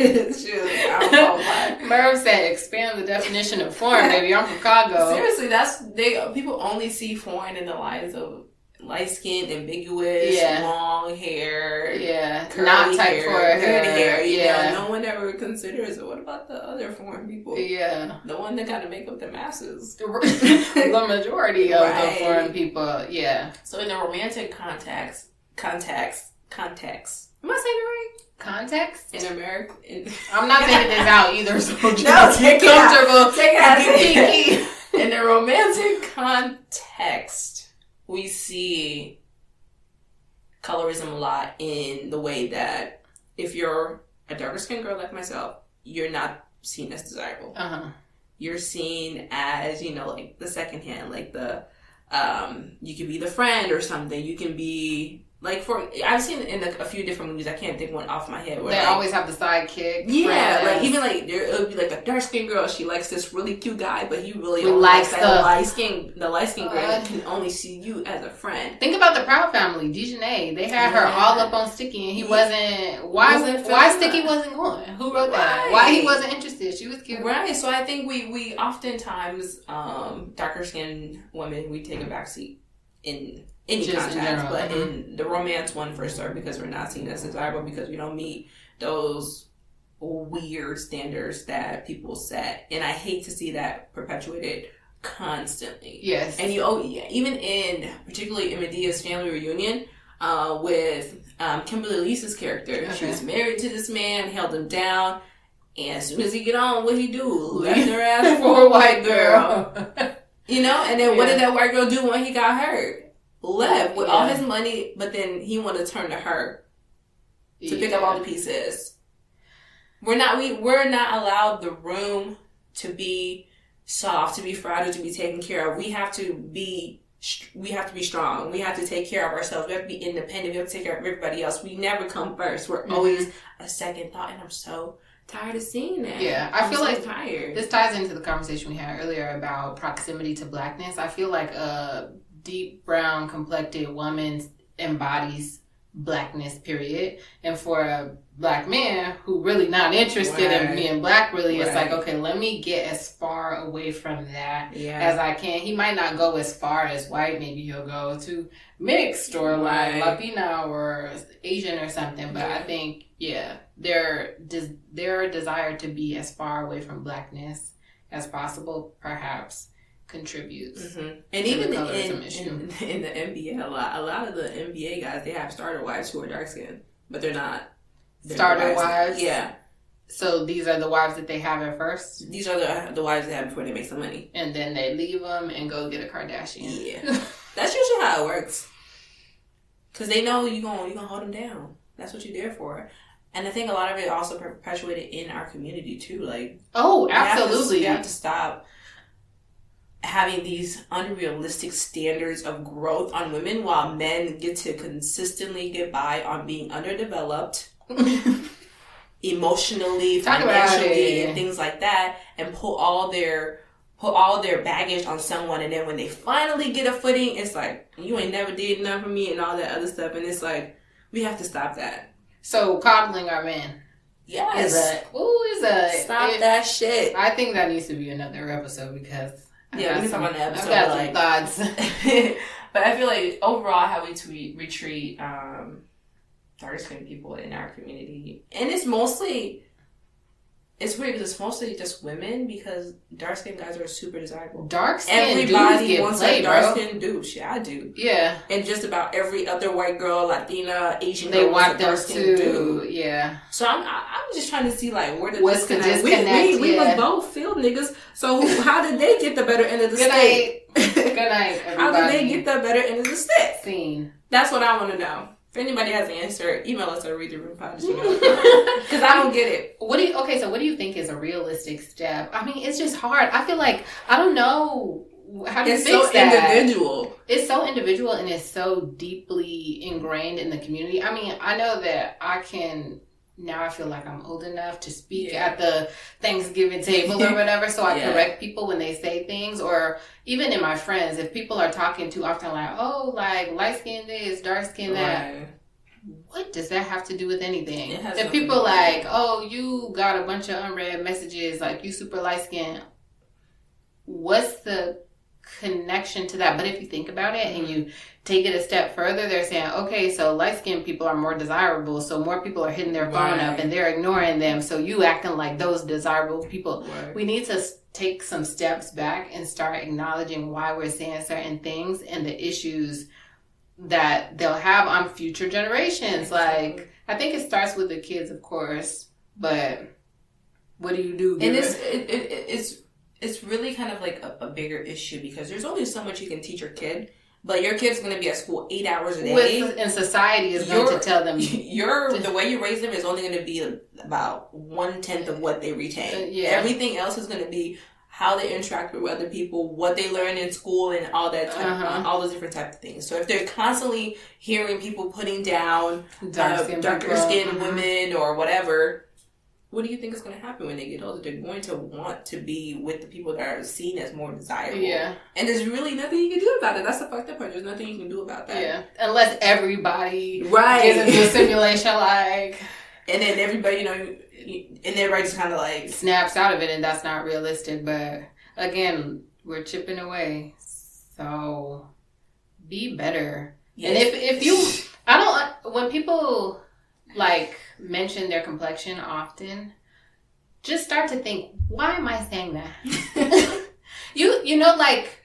Shoot, I don't qualify. Merv said, expand the definition of foreign, baby. I'm from Congo. Seriously, that's they. People only see foreign in the lines of light skin, ambiguous, Yeah. long hair, Yeah, curly not type hair, for good hair. hair. You yeah, know, no one ever considers it. What about the other foreign people? yeah. The one that got to make up the masses. the majority of Right. the foreign people, yeah. So in the romantic context, context, context. Am I saying it right? Context? In America, in, I'm not taking this out either, so just No, take get it out. comfortable. Take it out, Get take it kinky. in the romantic context, we see colorism a lot in the way that if you're a darker skinned girl like myself, you're not seen as desirable. Uh-huh. You're seen as, you know, like the second hand, like the um you can be the friend or something. You can be like for I've seen in a, a few different movies, I can't think one off my head where They like, always have the sidekick. yeah, friends. like even like there it'll be like a dark skinned girl. She likes this really cute guy, but he really only likes the- that light skin. The light skinned girl Uh, can only see you as a friend. Think about the Proud Family, Dijonay. They had her all up on Sticky, and he Yeah. wasn't. Why? Wasn't why Sticky wasn't going? Who wrote that? Why he wasn't interested? She was cute. Right. So I think we we oftentimes um, darker skinned women we take a backseat in any Just in context, general, but mhm. in the romance one for sure because we're not seen as desirable because we don't meet those weird standards that people set, and I hate to see that perpetuated constantly. Yes. And you, oh, yeah, even in particularly in Madea's family reunion, uh, with um, Kimberly Elise's character, she was married to this man, held him down, and as soon as he get on, what he do? Left her ass for a white girl. You know, and then what did that white girl do when he got hurt? Left with all his money, but then he wanted to turn to her to pick up all the pieces. We're not we we're not allowed the room to be soft, to be fragile, to be taken care of. We have to be we have to be strong. We have to take care of ourselves. We have to be independent. We have to take care of everybody else. We never come first. We're Mhm. always a second thought, and I'm so tired of seeing that. Yeah, I I'm feel so like tired. This ties into the conversation we had earlier about proximity to blackness. I feel like a deep brown complected woman embodies blackness, period. And for a black man who really not interested in Right. being black, really, it's like, okay, let me get as far away from that yeah. as I can. He might not go as far as white. Maybe he'll go to mixed or like Right. Latina or Asian or something. But I think, yeah, their des- their desire to be as far away from blackness as possible perhaps contributes. hmm And the even colorism in, in in the NBA, a lot a lot of the NBA guys they have starter wives who are dark skinned, but they're not they're Starter the wives? Yeah, So these are the wives that they have at first, these are the the wives they have before they make some money. and then they leave them and go get a Kardashian. Yeah, that's usually how it works. Cause they know you gonna you gonna hold them down. That's what you're there for. And I think a lot of it also perpetuated in our community too. Like oh, We have to- absolutely. we have to stop having these unrealistic standards of growth on women while men get to consistently get by on being underdeveloped emotionally, Talk financially, and things like that, and put all their put all their baggage on someone, and then when they finally get a footing, it's like you ain't never did enough for me, and all that other stuff, and it's like we have to stop that. so coddling our men Yes, is a ooh is a stop it- that shit. I think that needs to be another episode because Yeah, we can talk about the I've episode. got some like, thoughts. but I feel like overall, how we tweet, retreat um, dark skinned people in our community, and it's mostly it's weird because it's mostly just women because dark skinned guys are super desirable. Dark skin dudes Everybody wants played, a dark skinned dude. Shit, I do. Yeah, And just about every other white girl, Latina, Asian they girl want dark skinned dude. Yeah, So I'm I, I'm just trying to see like where the What's the disconnect? We, disconnect? we, we Yeah. was both field niggas. So how did they get the better end of the stick? Good stick? good night, how did they get the better end of the stick? Scene. That's what I want to know. If anybody has an answer, email us at read the because I don't get it. What do you? Okay, so what do you think is a realistic step? I mean, it's just hard. I feel like I don't know how do you It's fix so that. individual. It's so individual and it's so deeply ingrained in the community. I mean, I know that I can now. I feel like I'm old enough to speak Yeah. at the Thanksgiving table or whatever, so I Yeah. correct people when they say things, or even in my friends, if people are talking too often, like, "Oh, like light skin this, dark skin that." Right. What does that have to do with anything? If people to do with like, oh, you got a bunch of unread messages, like you super light skin, what's the connection to that? But if you think about it and you take it a step further, they're saying, okay, so light skinned people are more desirable, so more people are hitting their phone Right. up and they're ignoring them, so you acting like those desirable people. Right. We need to take some steps back and start acknowledging why we're saying certain things and the issues that they'll have on future generations. Like, I think it starts with the kids, of course, but what do you do? and it's it, it, it- it's it's really kind of like a, a bigger issue because there's only so much you can teach your kid, but your kid's going to be at school eight hours a day. with and society is going to tell them. your the way you raise them is only going to be about one tenth of what they retain. Uh, yeah. Everything else is going to be how they interact with other people, what they learn in school, and all that type, Uh-huh. all those different type of things. So if they're constantly hearing people putting down uh, Dark-skinned darker people. skinned Mhm. women or whatever. What do you think is going to happen when they get older? They're going to want to be with the people that are seen as more desirable. Yeah, And there's really nothing you can do about it. That's the fucked up part. There's nothing you can do about that. yeah. Unless everybody Right. gets into a simulation, like and then everybody, you know, and everybody just kind of like, snaps out of it, and that's not realistic. But again, we're chipping away, so be better. And if if you, I don't when people like mention their complexion often, just start to think, why am I saying that? you you know like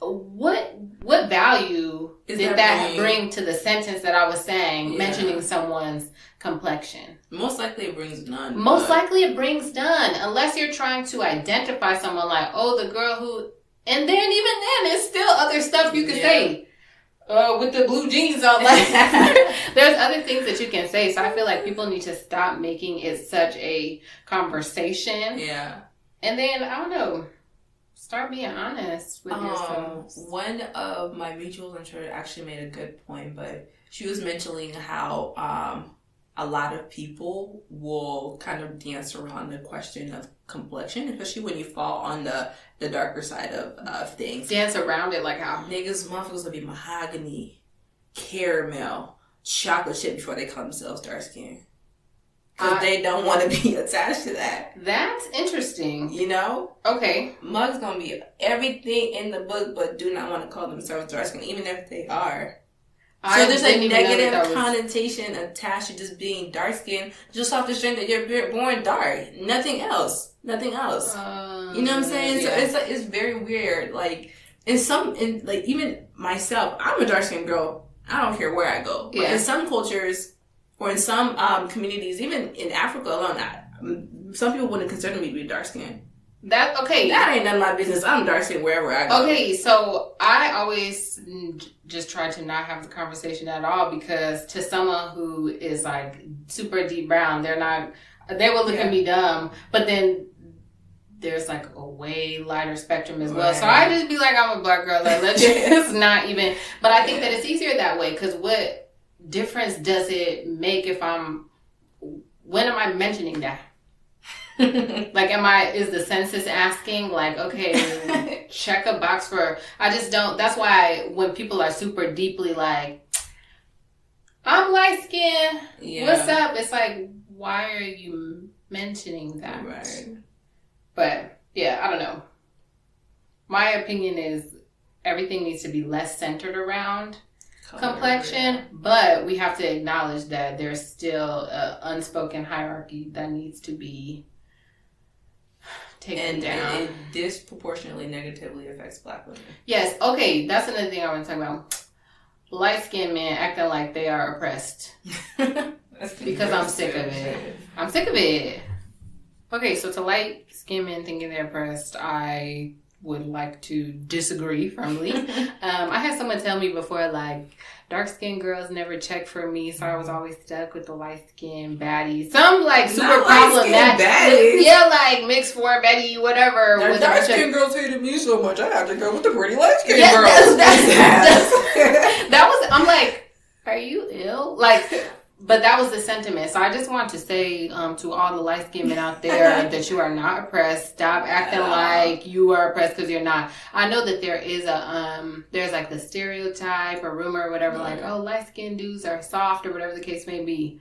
what what value Is did that that bring- to the sentence that I was saying, Yeah. mentioning someone's complexion? most likely it brings none. Most but- likely it brings none, unless you're trying to identify someone like, oh, the girl who, and then even then, there's still other stuff you can Yeah. say. Uh, with the blue jeans on, like there's other things that you can say. So I feel like people need to stop making it such a conversation, Yeah. and then I don't know, start being honest with Um, yourself. one of my mutuals, I'm sure, actually made a good point, but she was mentioning how um, a lot of people will kind of dance around the question of complexion, especially when you fall on the, the darker side of, of things. Dance around it like how Niggas, motherfuckers will be mahogany, caramel, chocolate chip before they call themselves dark skin. Because they don't want to be attached to that. that's interesting. You know? Okay, Mugs gonna be everything in the book, but do not want to call themselves dark skin, even if they are. I so there's a didn't even know that negative that was- connotation attached to just being dark skin, just off the strength that you're born dark. Nothing else. Nothing else. Um, you know what I'm saying? yeah. So it's like it's very weird. Like in some, in like even myself, I'm a dark skinned girl. I don't care where I go. But Yeah. in some cultures or in some um, communities, even in Africa alone, I, some people wouldn't consider me to be dark skinned. that okay. That ain't none of my business. I'm dark skinned wherever I go. Okay, so I always just try to not have the conversation at all because to someone who is like super deep brown, they're not, they will look Yeah. at me dumb, but then there's like a way lighter spectrum as well. So I just be like, I'm a black girl, like let's just not even, but I think that it's easier that way because what difference does it make if I'm, when am I mentioning that? Like, am I, is the census asking, like, okay, check a box for I just don't that's why when people are super deeply like I'm light skinned. yeah. What's up? It's like why are you mentioning that? Right. But yeah, I don't know. my opinion is everything needs to be less centered around complexion, but we have to acknowledge that there's still an unspoken hierarchy that needs to be taken and, down. and it disproportionately negatively affects black women. Yes, okay, that's another thing I want to talk about. Light skinned men acting like they are oppressed. because I'm sick of it. I'm sick of it. Okay, so to light skinned men thinking they're oppressed, I would like to disagree firmly. um, I had someone tell me before, like, dark skinned girls never check for me, so I was always stuck with the light skinned baddies. Some like super Not problematic. baddies. Yeah, like mixed form Betty, whatever. a dark skinned girls hated me so much, I had to go with the pretty light skinned Yeah, girls. that's- that was I'm like, are you ill? Like but that was the sentiment. So I just want to say um, to all the light skinned men out there that you are not oppressed. Stop acting like you are oppressed because you're not. I know that there is a um there's like the stereotype or rumor or whatever, like, oh light skinned dudes are soft or whatever the case may be.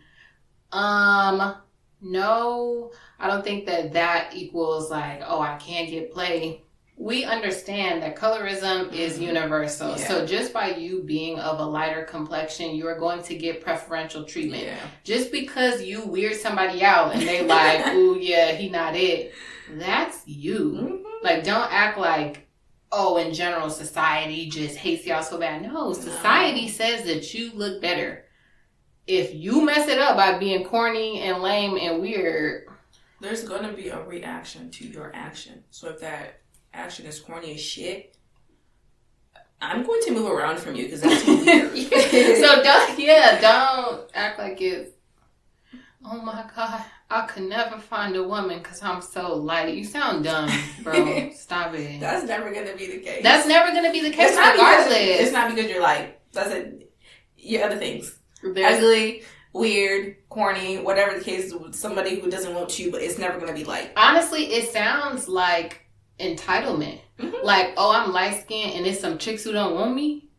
Um no, I don't think that that equals like, oh, I can't get play. We understand that colorism is Mhm. universal. Yeah. So just by you being of a lighter complexion, you are going to get preferential treatment. yeah. Just because you weird somebody out and they like, ooh yeah, he not it. That's you. Mhm. Like don't act like oh, in general, society just hates y'all so bad. No, society says that you look better. If you mess it up by being corny and lame and weird, There's gonna be a reaction to your action. So if that action is corny as shit, I'm going to move around from you because that's weird. so don't yeah, don't act like it's oh my god, I could never find a woman because I'm so light. You sound dumb, bro. Stop it. that's never gonna be the case. That's never gonna be the case it's not because regardless. it's not because you're like that's it. Your other things, There's- ugly, weird, corny, whatever the case. with Somebody who doesn't want you, but it's never gonna be like. honestly, it sounds like entitlement. Mhm. Like, oh, I'm light skinned and it's some chicks who don't want me.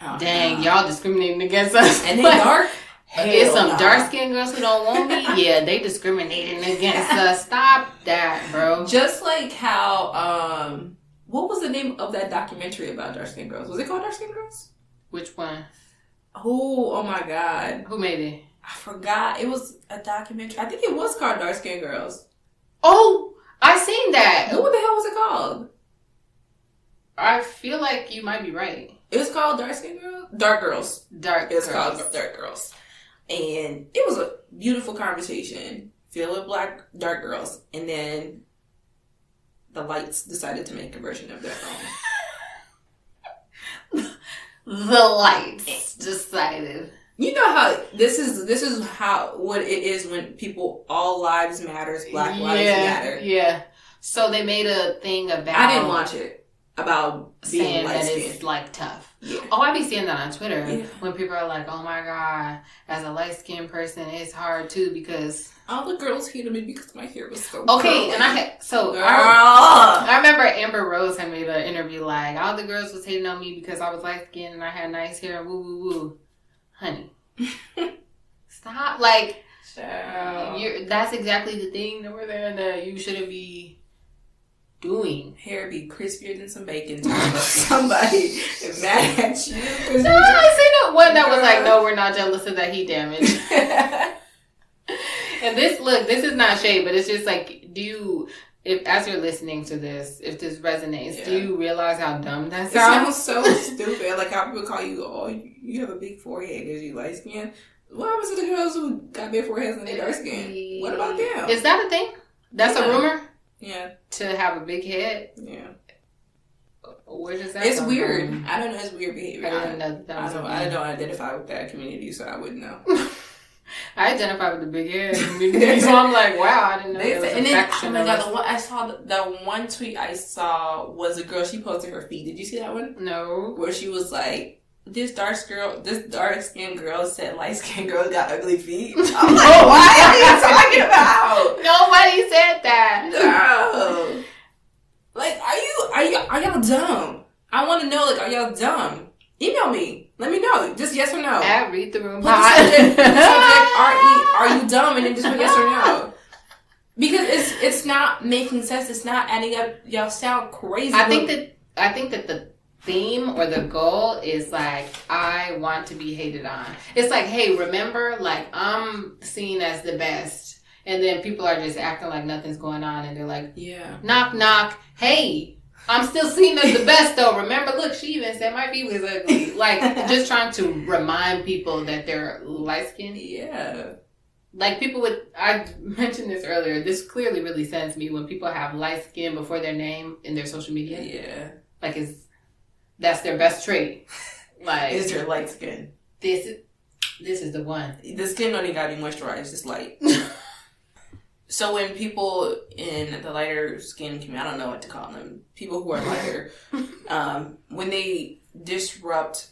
oh, Dang, nah. y'all discriminating against us. And they Like, dark. It's some nah. dark skinned girls who don't want me. Yeah, they discriminating against us. Stop that, bro. Just like how um, what was the name of that documentary about dark skinned girls? Was it called Dark Skinned Girls? Which one? Oh, oh my god. Who made it? I forgot. It was a documentary. I think it was called Dark Skinned Girls. Oh, I seen that. What the hell was it called? I feel like you might be right. It was called Dark Skinned Girls? Dark Girls. Dark It was girls. called Dark Girls. And it was a beautiful conversation filled with black dark girls. And then the lights decided to make a version of their own. The lights decided. You know how this is this is how what it is when people all lives matters, black lives yeah, matter. Yeah. So they made a thing about. I didn't watch it about being saying that it's like tough. Yeah. Oh, I be seeing that on Twitter Yeah. when people are like, "Oh my god, as a light skinned person, it's hard too because." All the girls hated me because my hair was so Okay, curly. and I had so I, I remember Amber Rose had made an interview like all the girls was hating on me because I was light skinned and I had nice hair. Woo woo woo, honey, stop! Like that's exactly the thing over there that you shouldn't be doing. hair be crispier than some bacon. Somebody is mad at you. No, I seen the one that was like, "No, we're not jealous of that heat damage." And this look, this is not shade, but it's just like, do you, if as you're listening to this, if this resonates, do you realize how dumb that sounds? It sounds? so stupid. Like how people call you, oh, you have a big forehead because you light skin. What happens to the girls who got big foreheads and they dark skin? What about them? Is that a thing? That's a rumor yeah, to have a big head. yeah. Where does that? It's weird. from? I don't know. It's weird behavior. I didn't know I don't. I don't identify with that community, so I wouldn't know. I identify with the big head so I'm like, wow, I didn't know They was said, a and then, oh my god, the one I saw, the, the one tweet I saw was a girl. She posted her feet. Did you see that one? No. Where she was like, "This dark girl, this dark skinned girl said light skinned girls got ugly feet." I'm like, what are you talking about? Nobody said that. No. Like, are you are you are y'all dumb? I want to know. Like, are y'all dumb? Email me. Let me know. Just yes or no. At read the room. Put the subject, put the subject are, you, are you dumb? And then just put yes or no. Because it's it's not making sense. It's not adding up. Y'all sound crazy. I think that I think that the theme or the goal is like I want to be hated on. It's like, hey, remember, like I'm seen as the best, and then people are just acting like nothing's going on, and they're like, Yeah. knock knock, hey. I'm still seen as the best though. Remember, look, she even said my feet was ugly. Like, just trying to remind people that they're light skinned. Yeah. Like people with, I mentioned this earlier. This clearly really sends me when people have light skin before their name in their social media. Yeah. Like, is that's their best trait. Like Is your light skin? this is this is the one. The skin don't even gotta be moisturized, it's light. so when people in the lighter skin community, I don't know what to call them, people who are lighter, um, when they disrupt,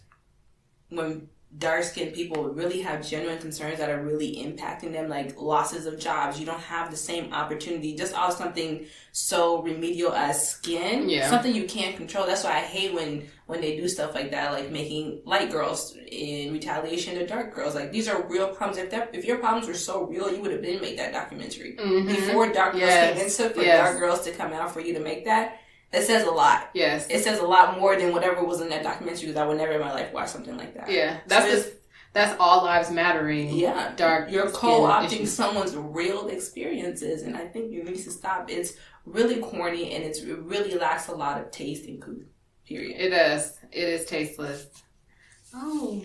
when dark skinned people really have genuine concerns that are really impacting them, like losses of jobs, you don't have the same opportunity, just off something so remedial as skin, Yeah. something you can't control. That's why I hate when when they do stuff like that, like making light girls in retaliation to dark girls. Like these are real problems. If that if your problems were so real, you would have been made that documentary Mhm. before dark girls came. It took for Yes. dark girls to come out for you to make that. It says a lot. Yes. It says a lot more than whatever was in that documentary because I would never in my life watch something like that. Yeah. That's So the, that's all lives mattering. Yeah, Dark You're co-opting issues. someone's real experiences, and I think you need to stop. It's really corny, and it's it really lacks a lot of taste and coup. Period. It does. It is tasteless. Oh,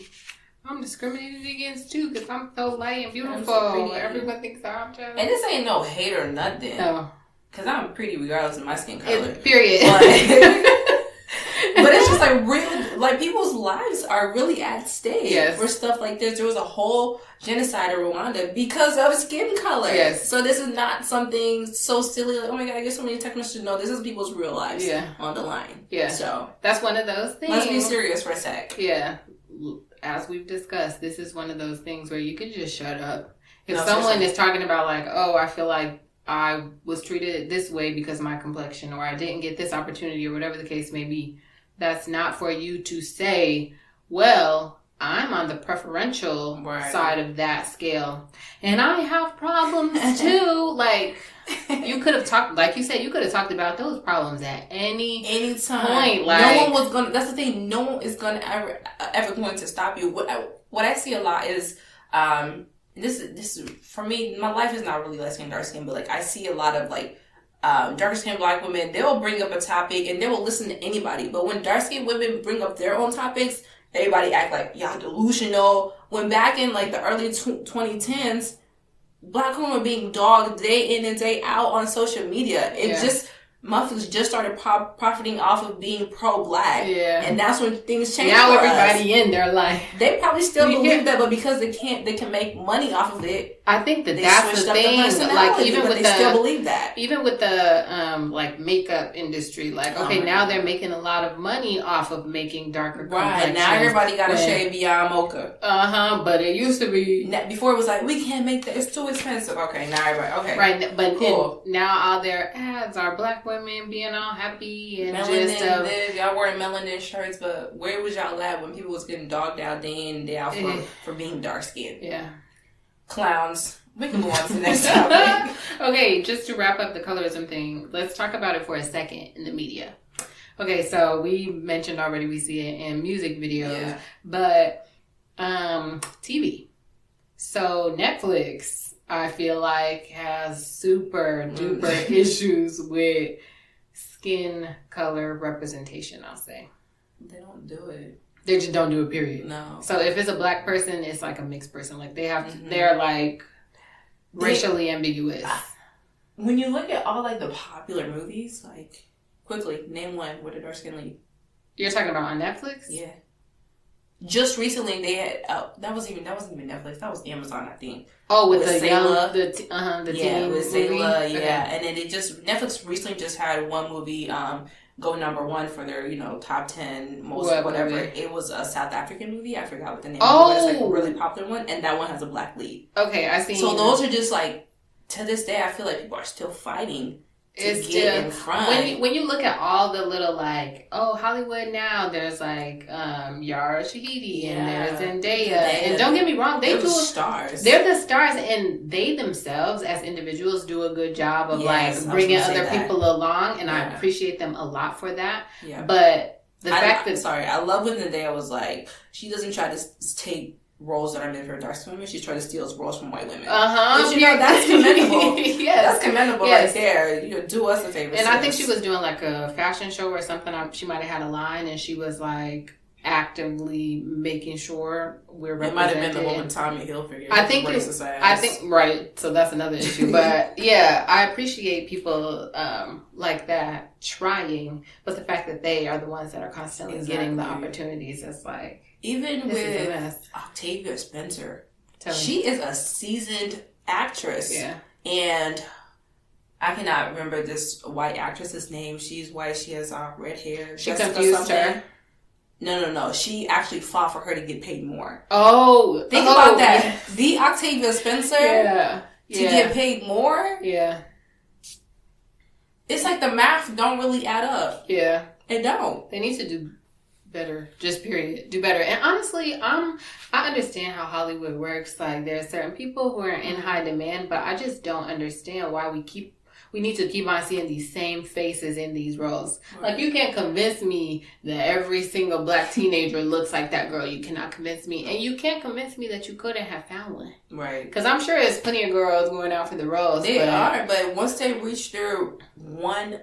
I'm discriminated against too because I'm so light and beautiful. so. Everyone thinks I'm just. And this ain't no hate or nothing, no. Because I'm pretty regardless of my skin color. It, period. But, but it's just like real, like people's lives are really at stake Yes. for stuff like this. There was a whole genocide in Rwanda because of skin color. Yes. So this is not something so silly. Like, oh my god, I get so many text messages. No, this is people's real lives. Yeah. On the line. Yeah. So That's one of those things. let's be serious for a sec. Yeah. As we've discussed, this is one of those things where you could just shut up. If No, someone seriously. is talking about like, oh, I feel like I was treated this way because of my complexion, or I didn't get this opportunity, or whatever the case may be, that's not for you to say, well, I'm on the preferential Right. side of that scale, and I have problems too. like you could have talked, like you said, you could have talked about those problems at any anytime. Point, no one was gonna. That's the thing. No one is gonna ever ever going to stop you. What I, what I see a lot is um this is this is for me. My life is not really light skin, dark skin, but like I see a lot of like. Um, darker skinned black women, they will bring up a topic and they will listen to anybody. But when dark skinned women bring up their own topics, everybody act like y'all delusional. When back in like the early tw- 2010s, black women were being dogged day in and day out on social media. It Yeah. just motherfuckers just started pro- profiting off of being pro black, Yeah. and that's when things changed. now for us. everybody in their life. They probably still Yeah. believe that, but because they can't, they can make money off of it. I think that that's the thing. Like even with the still believe that. even with the um like makeup industry, like Oh okay, now God. they're making a lot of money off of making darker Right now, everybody got to shade beyond mocha. Uh huh. But it used to be Now- Before it was like we can't make that; it's too expensive. Okay, now everybody okay. right, but Cool. now all their ads are black women being all happy and Melanin, just uh, live. Y'all wearing melanin shirts, but where was y'all at when people was getting dogged out day in and day out for, Eh. for being dark skinned? yeah. Clowns. We can move on to the next topic. okay, just to wrap up the colorism thing, let's talk about it for a second in the media. Okay, so we mentioned already we see it in music videos, Yeah. but um TV. So Netflix, I feel like has super duper Mm. issues with skin color representation, I'll say. They don't do it. They just don't do it period. No. So if it's a black person, it's like a mixed person. Like they have Mhm. they're like They- racially ambiguous. When you look at all like the popular movies, like quickly name one with a dark skin lead. You're talking about on Netflix? Yeah. Just recently, they had uh, that was even that wasn't even Netflix. That was Amazon, I think. Oh, with, With the young, the t- uh-huh, the yeah, teen with? Zayla, yeah, Okay. and then it just Netflix recently just had one movie um go number one for their you know top ten most What whatever. movie? It was a South African movie. I forgot what the name. Oh. was, it's like a really popular one, and that one has a black lead. Okay, I see. So those are just like to this day, I feel like people are still fighting It's get still- in front. when you, when you look at all the little like oh Hollywood now there's like um Yara Shahidi and there's Zendaya, and don't get me wrong they They're do stars. they're the stars and they themselves as individuals do a good job of Yes, like bringing other that. people along and I appreciate them a lot for that yeah. but the I, fact that sorry, I love when Zendaya was like, she doesn't try to take roles that are meant for dark women. She's trying to steal those roles from white women. uh-huh But you know, that's commendable. yes That's commendable Yes. right there. You know, do us a favor. And I think she was doing like a fashion show or something. She might have had a line, and she was like actively making sure we're It might have been the represented. with Tommy Hilfiger. I think it- I think right. So that's another issue. But yeah, I appreciate people um, like that trying, but the fact that they are the ones that are constantly getting the opportunities is like even this with. Octavia Spencer, Tell me. she is a seasoned actress. yeah. And I cannot remember this white actress's name. She's white. She has uh, red hair. She Jessica confused something. her. No, no, no. She actually fought for her to get paid more. Oh, Think oh, about that. The Octavia Spencer Yeah. to Yeah. get paid more. yeah. It's like the math don't really add up. Yeah. It don't. They need to do better. Just period. Do better. And honestly, um, I understand how Hollywood works. Like there are certain people who are in high demand, but I just don't understand why we keep we need to keep on seeing these same faces in these roles. Like you can't convince me that every single black teenager looks like that girl. You cannot convince me, and you can't convince me that you couldn't have found one. Right. Because I'm sure there's plenty of girls going out for the roles. They but are, but once they reach their one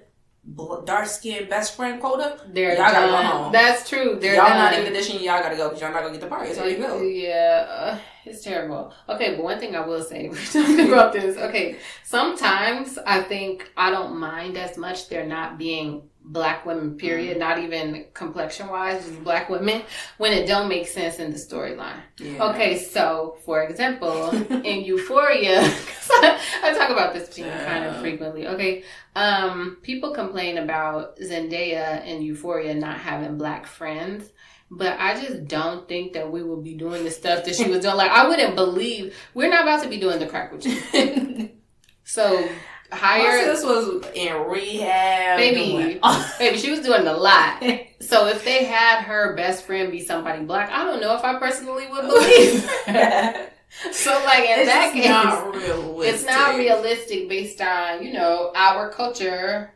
dark skinned best friend quota, They're Y'all gotta go done. home. That's true. They're y'all done. not even auditioning. Y'all gotta go because y'all not gonna get the part. It's already filled. Yeah, uh, it's terrible. Okay, but one thing I will say, we're talking about this. Okay, sometimes I think I don't mind as much They're not being black women, period, not even complexion wise, just black women, when it don't make sense in the storyline. Yeah. Okay, so for example, in euphoria I, I talk about this scene kind of frequently. Okay, um, people complain about Zendaya in Euphoria not having black friends. But I just don't think that we will be doing the stuff that she was doing. Like I wouldn't believe we're not about to be doing the crack with you. So My hire sis was in rehab. Baby. doing- baby, she was doing a lot. So if they had her best friend be somebody black, I don't know if I personally would believe. so like in it's that case, not realistic. it's not realistic based on you know our culture.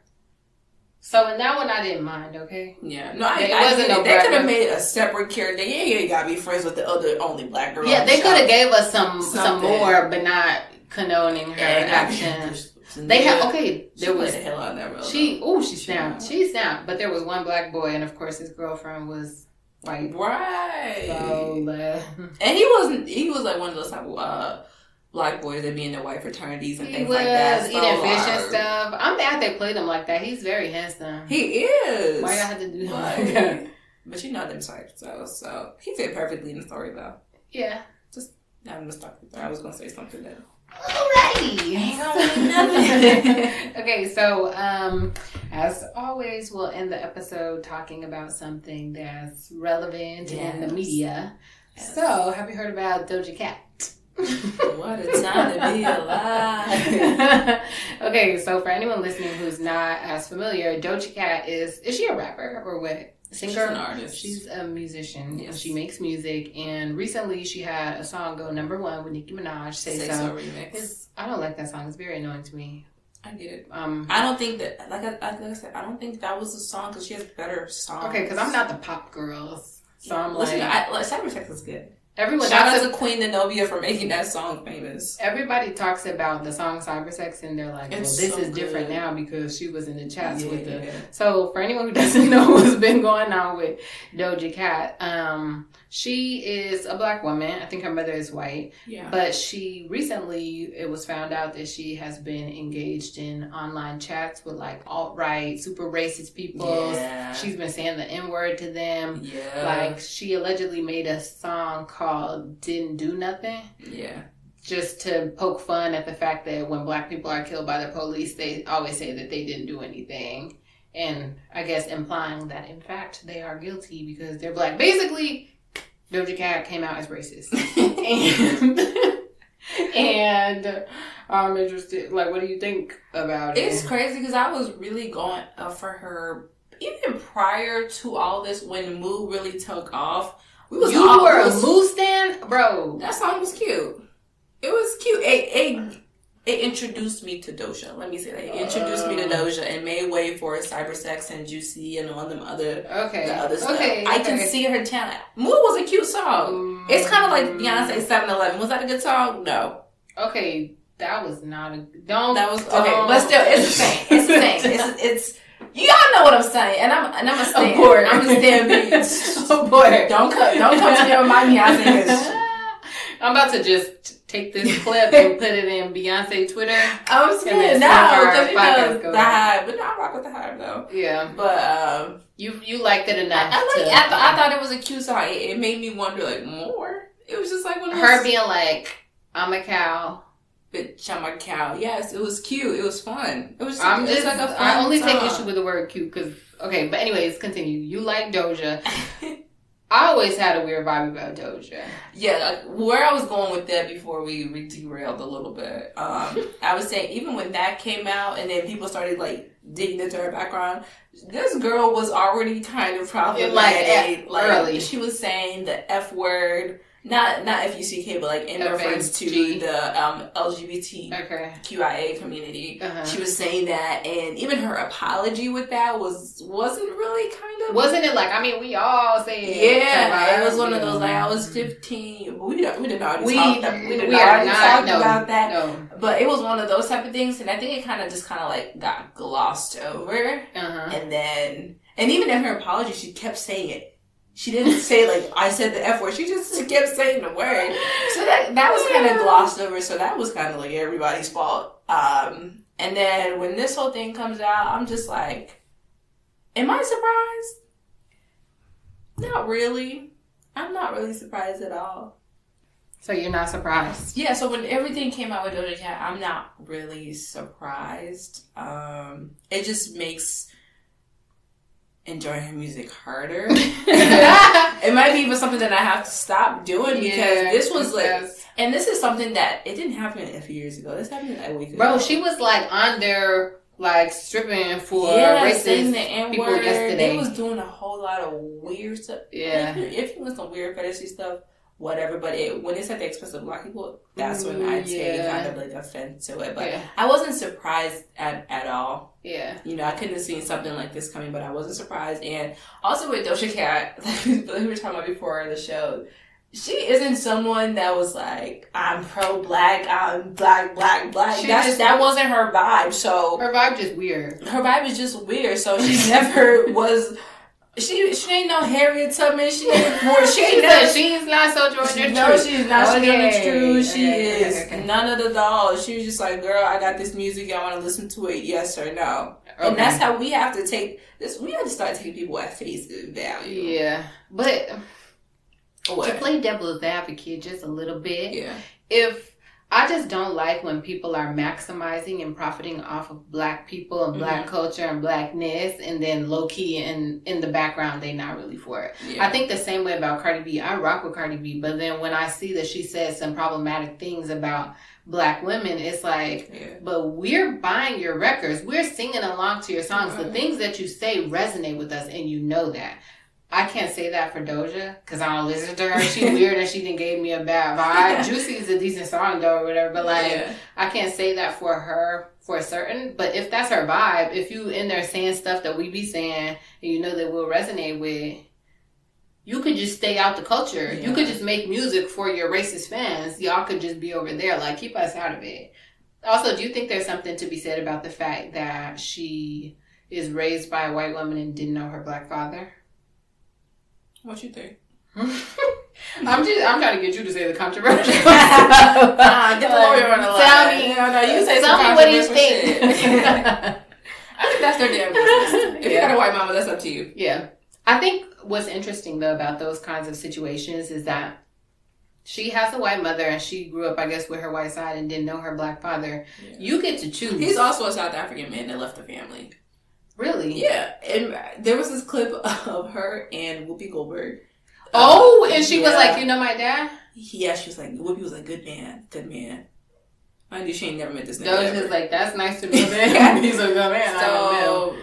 So in that one, I didn't mind. Okay, Yeah, no, I, It I wasn't no. They could have made a separate character. Yeah, you ain't gotta be friends with the other only black girl. yeah, on the they could have gave us some some more, but not condoning her And actions. They had okay. There was the hell out of that role. she. Oh, she's She snapped. was. She snapped. But there was one black boy, and of course his girlfriend was white. right. So, uh, and he wasn't. He was like one of those type of uh, black boys that be in their white fraternities and he things was like that. eating So, fish and uh, stuff. I'm mad they played him like that. He's very handsome. He is. Why y'all had to do that? Like, but you know them types, so so he fit perfectly in the story though. Yeah. Just I'm gonna stop. I was gonna say something that Alrighty. Ain't gonna nothing. okay, so um, as always, we'll end the episode talking about something that's relevant in the media. Yes. So, have you heard about Doja Cat? what a time to be alive. okay, so for anyone listening who's not as familiar, Doja Cat is is she a rapper or what? Singer? She's an artist. She's a musician. Yes. She makes music, and recently she had a song go number one with Nicki Minaj. Say, Say so. so remix. I don't like that song. It's very annoying to me. I get it. Um, I don't think that, like I, like I said, I don't think that was the song because she has better songs. okay, because I'm not the pop girls, so I'm Listen, like I, like Cyber Sex is good. Everyone. Shout out to Queen Zenobia for making that song famous. Everybody talks about the song Cybersex, and they're like, "Well, It's this so is different now because she was in the chats with the Yeah. So for anyone who doesn't know what's been going on with Doja Cat, um, she is a black woman. I think her mother is white, Yeah. but she recently it was found out that she has been engaged in online chats with like alt right, super racist people. Yeah. She's been saying the N word to them. yeah. Like she allegedly made a song called "Didn't Do Nothing." yeah. just to poke fun at the fact that when black people are killed by the police, they always say that they didn't do anything. And I guess implying that in fact they are guilty because they're black. Basically, Doja Cat came out as racist. and and um, I'm interested. Like, what do you think about it? It's crazy because I was really going up for her even prior to all this when Moo really took off. We was you all, were a was- Moo stand, bro. That song was cute. It was cute. It, it it introduced me to Doja. Let me say that. It introduced me to Uh. Doja and made way for Cybersex and Juicy and all them other Okay. the other stuff. Okay. I can see her talent. Moo was a cute song. It's kind of like Beyonce 7-Eleven. Was that a good song? No. Okay, that was not a. Don't. That was okay, don't- but still, it's the same. It's the same. It's it's. You all know what I'm saying, and I'm and I'm a stand. Abort. I'm a stand. Abort. Don't come, don't come to me with my Beyonce. 'cause I'm about to just take this clip and put it in Beyonce Twitter. I'm scared. No, because you know the hype, but no, I rock with the hype though. Yeah, But um, you you liked it I, enough. I like. to- I, th- I thought it was a cute song. It, it made me wonder like more. It was just like of her being like, "I'm a cow." Bitch, I'm cow. Yes, it was cute. It was fun. It was. I'm just. like a fun I only take song. issue with the word "cute" because. Okay, but anyways, continue. You like Doja. I always had a weird vibe about Doja. Yeah, like, where I was going with that before we re- derailed a little bit. Um, I was saying even when that came out and then people started like digging into her background, this girl was already kind of problematic. Like, Like, early. she was saying the f word, not not f u c k, but like in reference to FHG. the um, LGBTQIA Okay. community. Uh-huh. She was saying that, and even her apology with that was wasn't really kind of Wasn't it like? I mean, we all say it. yeah, it was one of those like I was fifteen. We don't we did not We talk that, we did we already not talk no, about that. No. But it was one of those type of things, and I think it kind of just kind of like got glossed over, Uh huh. and then and even in her apology, she kept saying it. She didn't say like I said the f word. She just kept saying the word. So that that was kind of glossed over. So that was kind of like everybody's fault. Um, and then when this whole thing comes out, I'm just like, am I surprised? Not really. I'm not really surprised at all. So you're not surprised. Yeah, so when everything came out with Doja Cat, I'm not really surprised. Um, it just makes enjoying her music harder. it might be even something that I have to stop doing because Yeah, this was like, and this is something that it didn't happen a few years ago. This happened a week ago. bro, she was like on there, like stripping for yeah, racist the people yesterday. They was doing a whole lot of weird stuff. Yeah. if, it was some weird fetishy stuff, whatever. But it, when it's at the expense of black people, that's when mm, I take Yeah. kind of like offense to it. But yeah, I wasn't surprised at, at all. yeah. You know, I couldn't have seen something like this coming, but I wasn't surprised. And also with Doja Cat, like we were talking about before the show, she isn't someone that was like, I'm pro black, I'm black, black, black. She That's, just- that wasn't her vibe. So Her vibe just weird. her vibe is just weird. So she never was. She she ain't no Harriet Tubman. She ain't more. She ain't She never. she's not so Georgia no, Truth. she's not. Okay. not true. She Okay, is okay. none of the dolls. She was just like, girl, I got this music. I want to listen to it. Yes or no. And that's how we have to take this. We have to start taking people at face value. Yeah, but to play devil's advocate just a little bit, Yeah. if I just don't like when people are maximizing and profiting off of black people and black Mm-hmm. culture and blackness, and then low key in in the background they not really for it. Yeah. I think the same way about Cardi B. I rock with Cardi B, but then when I see that she says some problematic things about black women, it's like, yeah. but we're buying your records. We're singing along to your songs. The things that you say resonate with us, and you know that. I can't say that for Doja because I don't listen to her. She weird and she didn't gave me a bad vibe. Juicy is a decent song though, or whatever. But like, Yeah. I can't say that for her for certain. But if that's her vibe, if you in there saying stuff that we be saying and you know that we'll resonate with, you could just stay out the culture. You could just make music for your racist fans. Y'all could just be over there. Like, keep us out of it. Also, do you think there's something to be said about the fact that she is raised by a white woman and didn't know her black father? What you think? I'm just I'm trying to get you to say the controversial. Nah, get the lawyer on the line. Tell me, No, no, you say tell me what you think. I think that's their damn business. If you Yeah. got a white mama, that's up to you. Yeah. I think what's interesting though about those kinds of situations is that she has a white mother and she grew up, I guess, with her white side and didn't know her black father. You get to choose. He's also a South African man that left the family. Really. Yeah, and there was this clip of her and Whoopi Goldberg. Oh, and she was like, you know my dad? Yeah, she was like, Whoopi was like, good man, good man. I you, she ain't never met this nigga. Doja's ever. like, that's nice to meet him. He's a good man. I don't know. so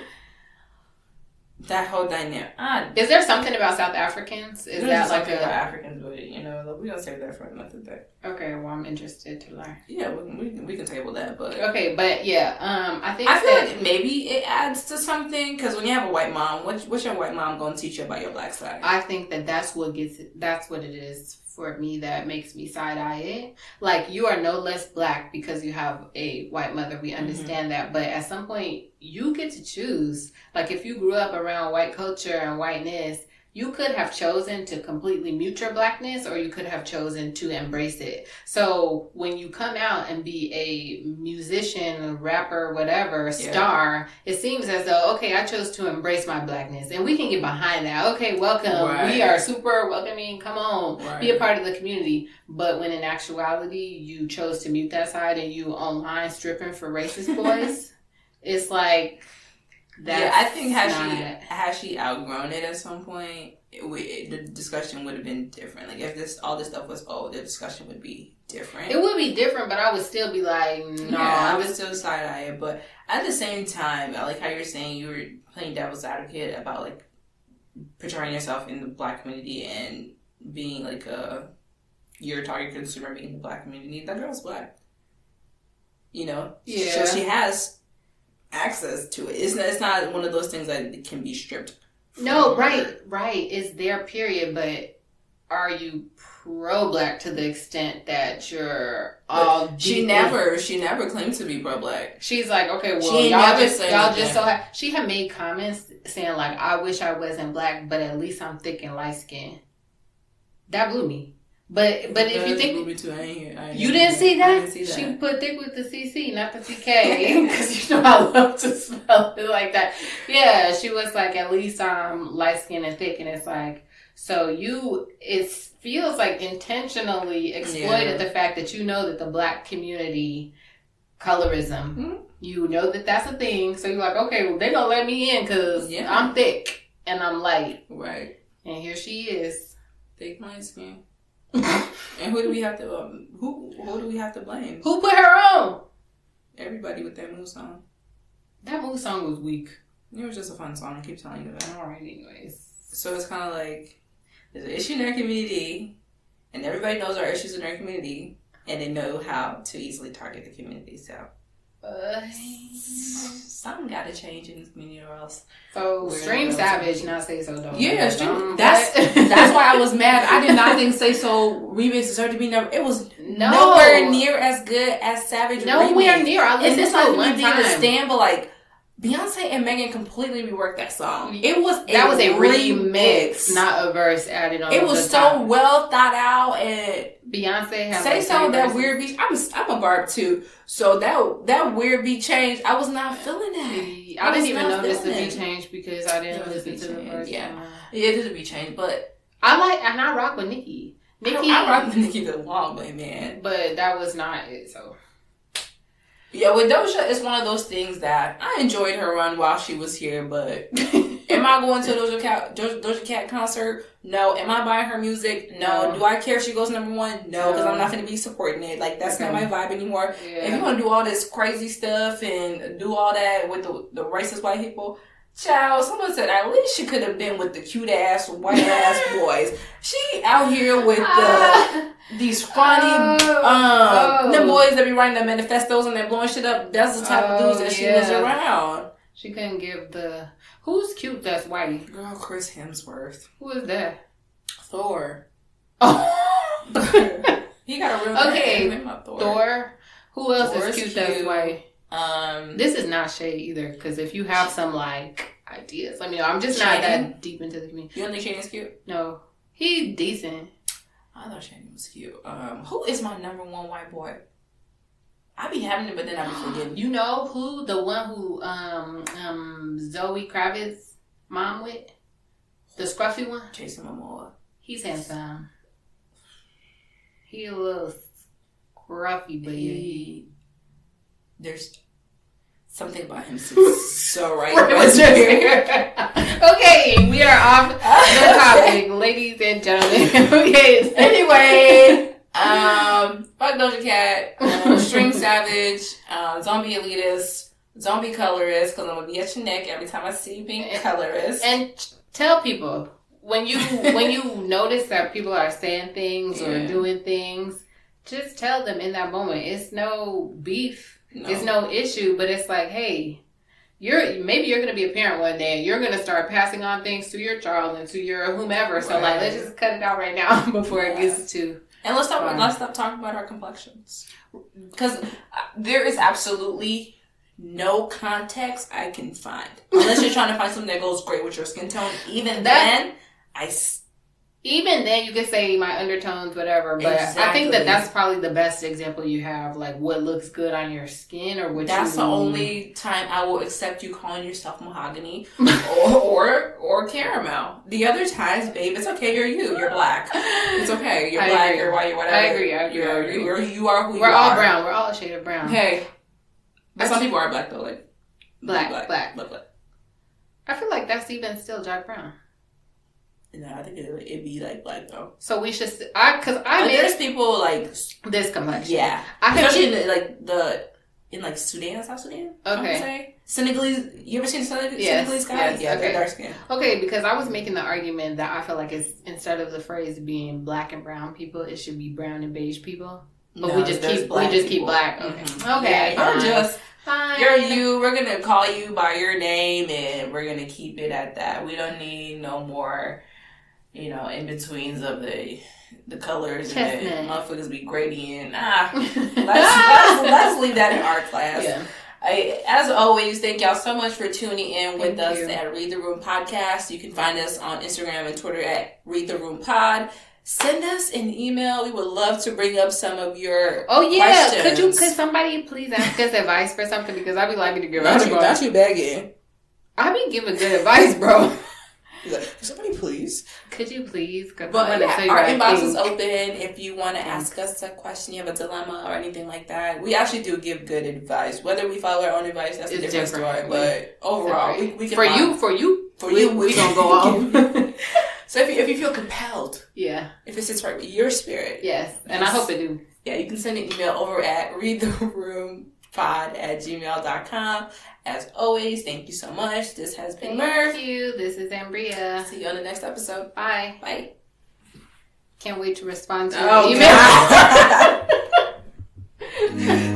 that whole dynamic. Ah, Is there something about South Africans? Is that like about a Africans? But you know, we don't save that for another day. okay? Well, I'm interested to learn. Yeah, we can, we can, we can table that, but. Okay, but yeah, um, I think I feel that like maybe it adds to something because when you have a white mom, what, what's your white mom going to teach you about your black side? I think that that's what gets that's what it is for me that makes me side eye it. Like you are no less black because you have a white mother. We understand that, but at some point you get to choose. Like if you grew up around white culture and whiteness, you could have chosen to completely mute your blackness or you could have chosen to embrace it. So when you come out and be a musician, rapper, whatever, Yeah. star, it seems as though, okay, I chose to embrace my blackness and we can get behind that. Okay, welcome. Right. We are super welcoming. Come on. Right. Be a part of the community. But when in actuality you chose to mute that side and you online stripping for racist boys, it's like that's yeah, I think had not- she had she outgrown it at some point, it, it, the discussion would have been different. Like if this all this stuff was old, the discussion would be different. It would be different, but I would still be like, no, yeah, I would still side eye it, but at the same time, I like how you're saying you were playing devil's advocate about like portraying yourself in the black community and being like a your target consumer being the black community. That girl's black, you know. Yeah. So she has access to it. It's not, it's not one of those things that can be stripped. No, right, her. right. It's their period, but are you pro black to the extent that you're all She never, she never claimed to be pro black. She's like, okay, well, She y'all just y'all just so ha- she had made comments saying like, I wish I wasn't black, but at least I'm thick and light skinned. That blew me. But but if you think too, I ain't, I ain't you didn't see that, didn't see that. she put thick with the CC, not the CK, because you know I love to spell it like that. Yeah, she was like, at least I'm light skinned and thick, and it's like, so you, it feels like intentionally exploited Yeah. the fact that you know that the black community colorism, Mhm. you know that that's a thing, so you're like, okay, well they gonna let me in because Yeah. I'm thick and I'm light, right. and here she is. Thick light skin. And who do we have to um, who who do we have to blame? Who put her on? Everybody with that move song. That move song was weak. It was just a fun song. I keep telling you that. All right, anyways. So it's kind of like there's an issue in our community, and everybody knows our issues in our community, and they know how to easily target the community. So Uh, something got to change in this community, or else. so We're stream savage, not say so don't. Yeah, stream- that's- That's why I was mad. I did not think Say So remix deserved to be never. It was no nowhere near as good as Savage. nowhere remix. near. I listened to it one time. stand, but like Beyonce and Megan completely reworked that song. It was that was a remix, remix, not a verse added on. It was so well thought out and Beyonce has say like so that verses. weird beat. I'm I'm a barb too, so that that weird beat change. I was not feeling that. I didn't even not notice the beat change because I didn't listen to the verse. yeah. Yeah, it did a beat change, but I like and I rock with Nicki. Nicki, I, I rock with Nicki the long way, man. but that was not it. So Yeah, with Doja, it's one of those things that I enjoyed her run while she was here, but am I going to a Doja Cat, Doja, Doja Cat concert? No. Am I buying her music? No. No. Do I care if she goes number one? No, because No. I'm not going to be supporting it. Like, that's not mm-hmm. my vibe anymore. If you want to do all this crazy stuff and do all that with the, the racist white people, child, someone said at least she could have been with the cute ass white ass boys. She out here with the Ah. these funny Oh. um Oh. the boys that be writing the manifestos and they're blowing shit up. That's the type of Oh, dudes that she was around. She couldn't give the who's cute that's white. Girl, Chris Hemsworth, Who is that? Thor. Oh. He got a real Okay. Thor. Thor. Who else Thor's is cute, that's cute. white? Um, This is not shade either, because if you have some like ideas, I mean, I'm just not that deep into the community. you don't think Shannon's cute? No, he decent. I thought Shannon was cute. Um, who is my number one white boy? I be having it, but then I be forgetting. You know who the one who um um Zoe Kravitz mom with the scruffy one? Jason Momoa. He's handsome. He a little scruffy, but yeah. He, there's something about him so, so right. okay, we are off the topic, ladies and gentlemen. okay, anyway, Um, fuck Doja Cat, um, String Savage, um, Zombie Elitist, Zombie Colorist, because I'm gonna be at your neck every time I see you being colorist. And tell people when you when you notice that people are saying things Yeah. or doing things, just tell them in that moment. It's no beef. No. It's no issue, but it's like, hey, you're maybe you're gonna be a parent one day and you're gonna start passing on things to your child and to your whomever. So like let's just cut it out right now before it gets to And let's stop. Let's stop talking about our complexions, because uh, there is absolutely no context I can find unless you're trying to find something that goes great with your skin tone. Even That- then, I even then you could say my undertones, whatever. But I think that that's probably the best example you have, like what looks good on your skin or what that's the only time I will accept you calling yourself mahogany or, or or caramel. The other times, babe, it's okay. You're you. You're black. It's okay. You're I black. agree. You're white. You're whatever. I agree, I agree, You're. You're, you are who We're you all are. brown. We're all a shade of brown. Hey, but some people are black though. Like Black, black, black. black, black. I feel like that's even still dark brown. No, I think it, it'd be like black though. So we should. I because I made there's people like this complexion. yeah, I especially in the, like the in like Sudan, South Sudan. Okay. Senegalese. You ever seen Senegal- Yes, Senegalese guys? yes, yeah, okay. dark skin. Okay, because I was making the argument that I feel like it's instead of the phrase being black and brown people, it should be brown and beige people. But we just keep we just keep black. Okay, Mhm. okay, Yeah, fine. just fine. you're you. We're gonna call you by your name, and we're gonna keep it at that. We don't need no more, you know, in betweens of the the colors and the Chestnut. motherfuckers be gradient. Ah, let's, let's let's leave that in art class. yeah. I, as always, thank y'all so much for tuning in with Thank us you. at Read the Room Podcast. You can find us on Instagram and Twitter at Read the Room Pod. Send us an email. We would love to bring up some of your Oh yeah, could you could somebody please ask us advice for something because I'd be liking to give out you, advice. not you begging. I be giving good advice, bro. He's like, "Can somebody please. Could you please? But yeah, our inbox is open if you want to ask us a question, you have a dilemma or anything like that. We actually do give good advice. Whether we follow our own advice, that's a It's different, different. story. But overall, we, we can for you, for you, for we, you, we, gonna go off. So if you, if you feel compelled, yeah. if it sits right with your spirit, Yes, and I hope it do. yeah, you can send an email over at readtheroompod at gmail.com. As always, thank you so much. This has been Murph. Thank you. This is Ambria. See you on the next episode. Bye. Bye. Can't wait to respond to oh, your Oh, email. God.